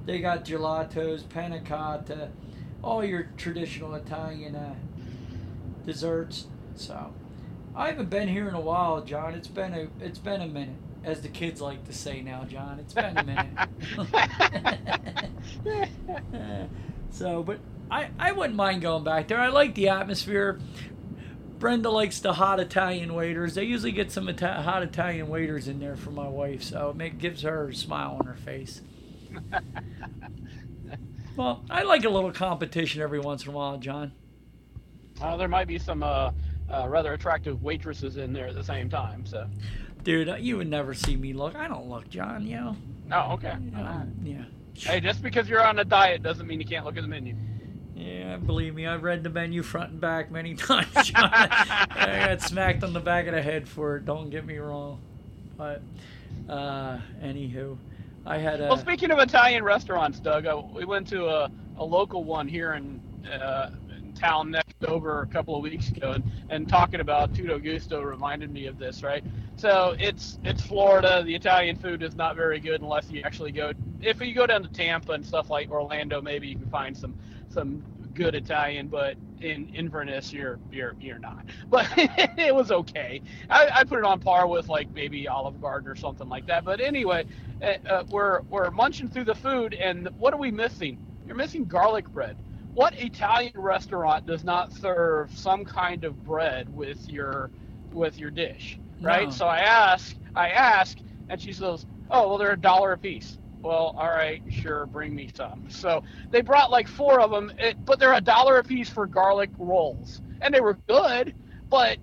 They got gelatos, panna cotta, all your traditional Italian uh, desserts. So, I haven't been here in a while, John. It's been a it's been a minute, as the kids like to say now, John. It's been a minute. so, but I I wouldn't mind going back there. I like the atmosphere. Brenda likes the hot Italian waiters. They usually get some Ita- hot Italian waiters in there for my wife, so it make, gives her a smile on her face. well, I like a little competition every once in a while, John. Uh, there might be some uh, uh, rather attractive waitresses in there at the same time. So, dude, you would never see me look. I don't look, John. You know. Oh, okay. Yeah. yeah. Hey, just because you're on a diet doesn't mean you can't look at the menu. Yeah, believe me, I've read the menu front and back many times. John. I got smacked on the back of the head for it. Don't get me wrong, but uh, anywho, I had a. Well, speaking of Italian restaurants, Doug, uh, we went to a, a local one here in, uh, in town next over a couple of weeks ago, and, and talking about Tutto Gusto reminded me of this, right? So it's it's Florida. The Italian food is not very good unless you actually go. If you go down to Tampa and stuff like Orlando, maybe you can find some some good Italian, but in Inverness, you're you're you're not. But it was okay. I, I put it on par with like maybe Olive Garden or something like that. But anyway, uh, we're we're munching through the food, and what are we missing? You're missing garlic bread. What Italian restaurant does not serve some kind of bread with your with your dish, right? No. So I ask, I ask, and she says, "Oh, well, they're a dollar a piece." well, all right, sure, bring me some. So they brought like four of them, it, but they're a dollar a piece for garlic rolls, and they were good. But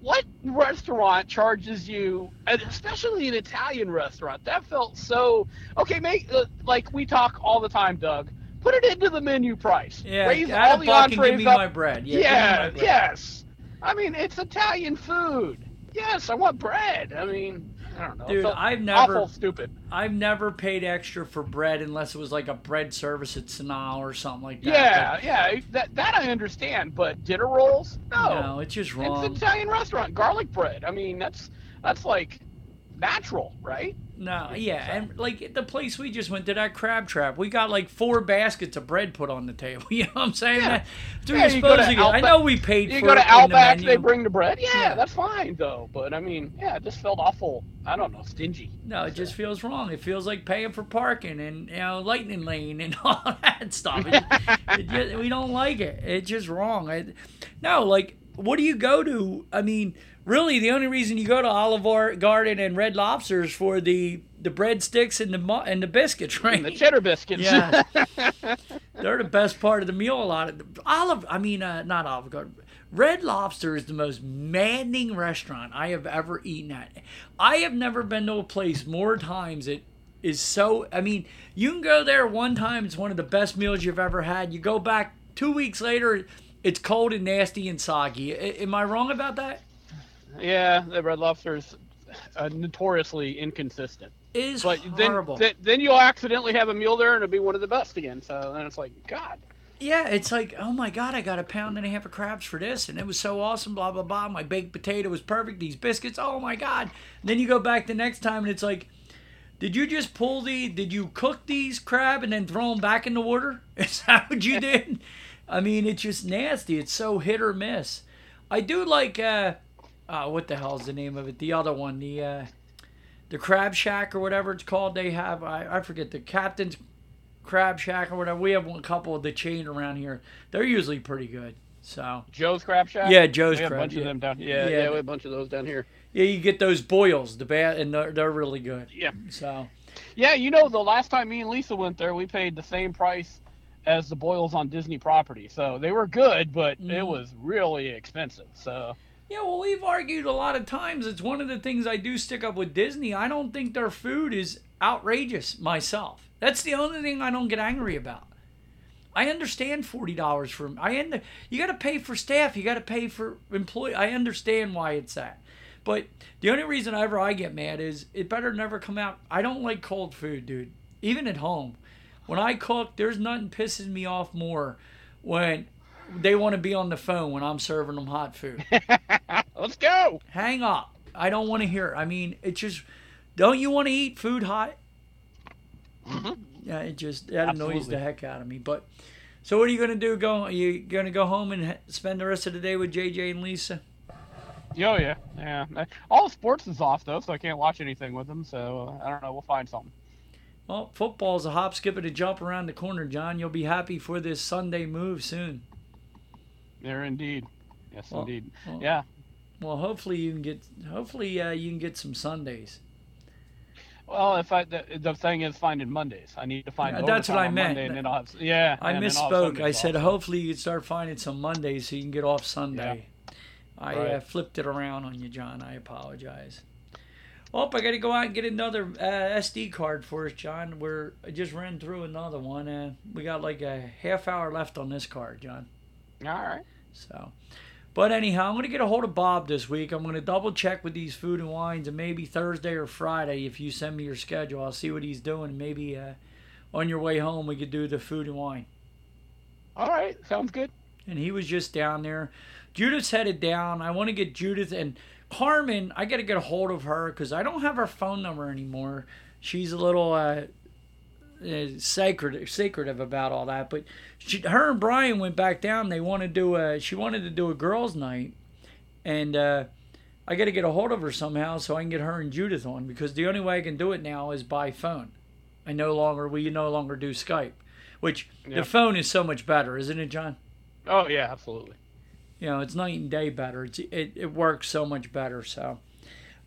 what restaurant charges you, and especially an Italian restaurant? That felt so okay. Make uh, like we talk all the time, Doug. Put it into the menu price. Yeah, Raise all the entrees give me up. my bread. Yeah, Yeah, my bread. yes. I mean, it's Italian food. Yes, I want bread. I mean, I don't know. Dude, I've never- awful stupid. I've never paid extra for bread unless it was like a bread service at Sanaa or something like that. Yeah, yeah, that that I understand, but dinner rolls? No. no, it's just it's wrong. an Italian restaurant, garlic bread. I mean, that's that's like natural, right? No, yeah, and like the place we just went to, that crab trap, we got like four baskets of bread put on the table. You know what I'm saying? Yeah. Yeah, you're go to get. I know we paid You for go to the Outback, menu. they bring the bread. Yeah, Yeah. that's fine though. But I mean, yeah, it just felt awful. I don't know, stingy. No, it just feels wrong. It feels like paying for parking and you know lightning lane and all that stuff. It, it just, we don't like it. It's just wrong. I, no, like what do you go to? I mean, really, the only reason you go to Olive Garden and Red Lobster is for the the breadsticks and the and the biscuits, right? And the cheddar biscuits. Yeah. They're the best part of the meal. A lot of Olive. I mean, uh, not Olive Garden. Red Lobster is the most maddening restaurant I have ever eaten at. I have never been to a place more times it is so. I mean, you can go there one time. It's one of the best meals you've ever had. You go back two weeks later. It's cold and nasty and soggy. A- am I wrong about that? Yeah, the Red Lobster's uh, notoriously inconsistent. It is But then, horrible. then then you'll accidentally have a meal there and it'll be one of the best again. So then it's like, God. Yeah, it's like, oh my god, I got a pound and a half of crabs for this, and it was so awesome, blah blah blah. My baked potato was perfect. These biscuits, oh my god. then you go back the next time, and it's like, did you just pull the? Did you cook these crab and then throw them back in the water? Is that what you did? I mean, it's just nasty. It's so hit or miss. I do like uh, uh, what the hell is the name of it? The other one, the uh, the Crab Shack or whatever it's called. They have I, I forget the Captain's Crab Shack or whatever. We have one couple of the chain around here. They're usually pretty good. So Joe's Crab Shack. Yeah, Joe's we have Crab, a bunch yeah. of them down. Yeah, Yeah. yeah, we have a bunch of those down here. yeah, you get those boils, the bad, and they're, they're really good. Yeah. So Yeah, you know, the last time me and Lisa went there, we paid the same price as the boils on Disney property. So they were good, but it Mhm. was really expensive. So Yeah, well, we've argued a lot of times. It's one of the things I do stick up with Disney. I don't think their food is outrageous myself. That's the only thing I don't get angry about. I understand forty dollars for I end. You got to pay for staff. You got to pay for employee. I understand why it's that, but the only reason ever I get mad is it better never come out. I don't like cold food, dude. Even at home, when I cook, there's nothing pisses me off more when they want to be on the phone when I'm serving them hot food let's go. hang up. I don't want to hear. it. I mean, it just don't you want to eat food hot? Yeah, it just that annoys the heck out of me. But so, what are you gonna do? Go? Are you gonna go home and spend the rest of the day with JJ and Lisa? Oh yeah, yeah. All sports is off though, so I can't watch anything with them. So uh, I don't know. We'll find something. Well, football's a hop, skip, and a jump around the corner, John. You'll be happy for this Sunday move soon. There indeed. Yes, Well, indeed. well, Yeah. Well, hopefully you can get. Hopefully uh, you can get some Sundays. Well, if I the, the thing is finding Mondays, I need to find. Yeah, that's what I meant. Monday, and then I'll have, yeah. I and then I'll have misspoke. I said so- hopefully you can start finding some Mondays so you can get off Sunday. I uh, flipped it around on you, John. I apologize. Oh, I got to go out and get another uh, SD card for us, John. We're I just ran through another one. Uh, we got like a half hour left on this card, John. All right. So, but anyhow, I'm gonna get a hold of Bob this week. I'm gonna double check with these food and wines, and maybe Thursday or Friday, if you send me your schedule, I'll see what he's doing. Maybe uh, on your way home, we could do the food and wine. All right. Sounds good. and he was just down there. Judith's headed down. I want to get Judith and Carmen. I got to get a hold of her because I don't have her phone number anymore. She's a little uh, uh, sacred, secretive about all that. But she, her and Brian went back down. They want to do a. She wanted to do a girls' night, and uh, I got to get a hold of her somehow so I can get her and Judith on because the only way I can do it now is by phone. I no longer we no longer do Skype, which Yeah. the phone is so much better, isn't it, John? Oh yeah, absolutely. you know, it's night and day better. It's, it, it works so much better. So,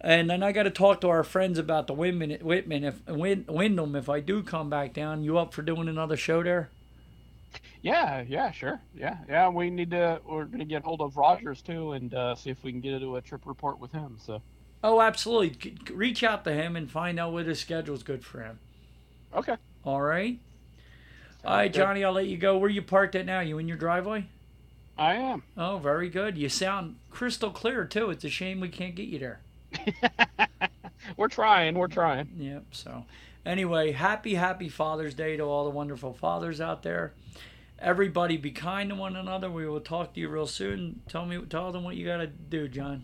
and then I got to talk to our friends about the Whitman, Whitman if Win, Wyndham. If I do come back down, you up for doing another show there? Yeah, yeah, sure. Yeah, yeah. We need to. We're gonna get hold of Rogers too, and uh, see if we can get into a trip report with him. So. Oh, absolutely. Reach out to him and find out what his schedule's good for him. Okay. All right. All right, good. Johnny. I'll let you go. Where you parked at now? You in your driveway? I am. Oh, very good. You sound crystal clear too. It's a shame we can't get you there. we're trying. We're trying. Yep. So, anyway, happy, happy Father's Day to all the wonderful fathers out there. Everybody, be kind to one another. We will talk to you real soon. Tell me, tell them what you got to do, John.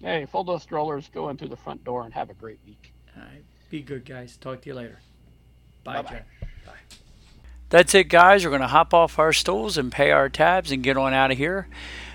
Hey, full those strollers. Go in through the front door and have a great week. All right. Be good, guys. Talk to you later. Bye, Bye-bye. John. Bye. That's it, guys. We're going to hop off our stools and pay our tabs and get on out of here.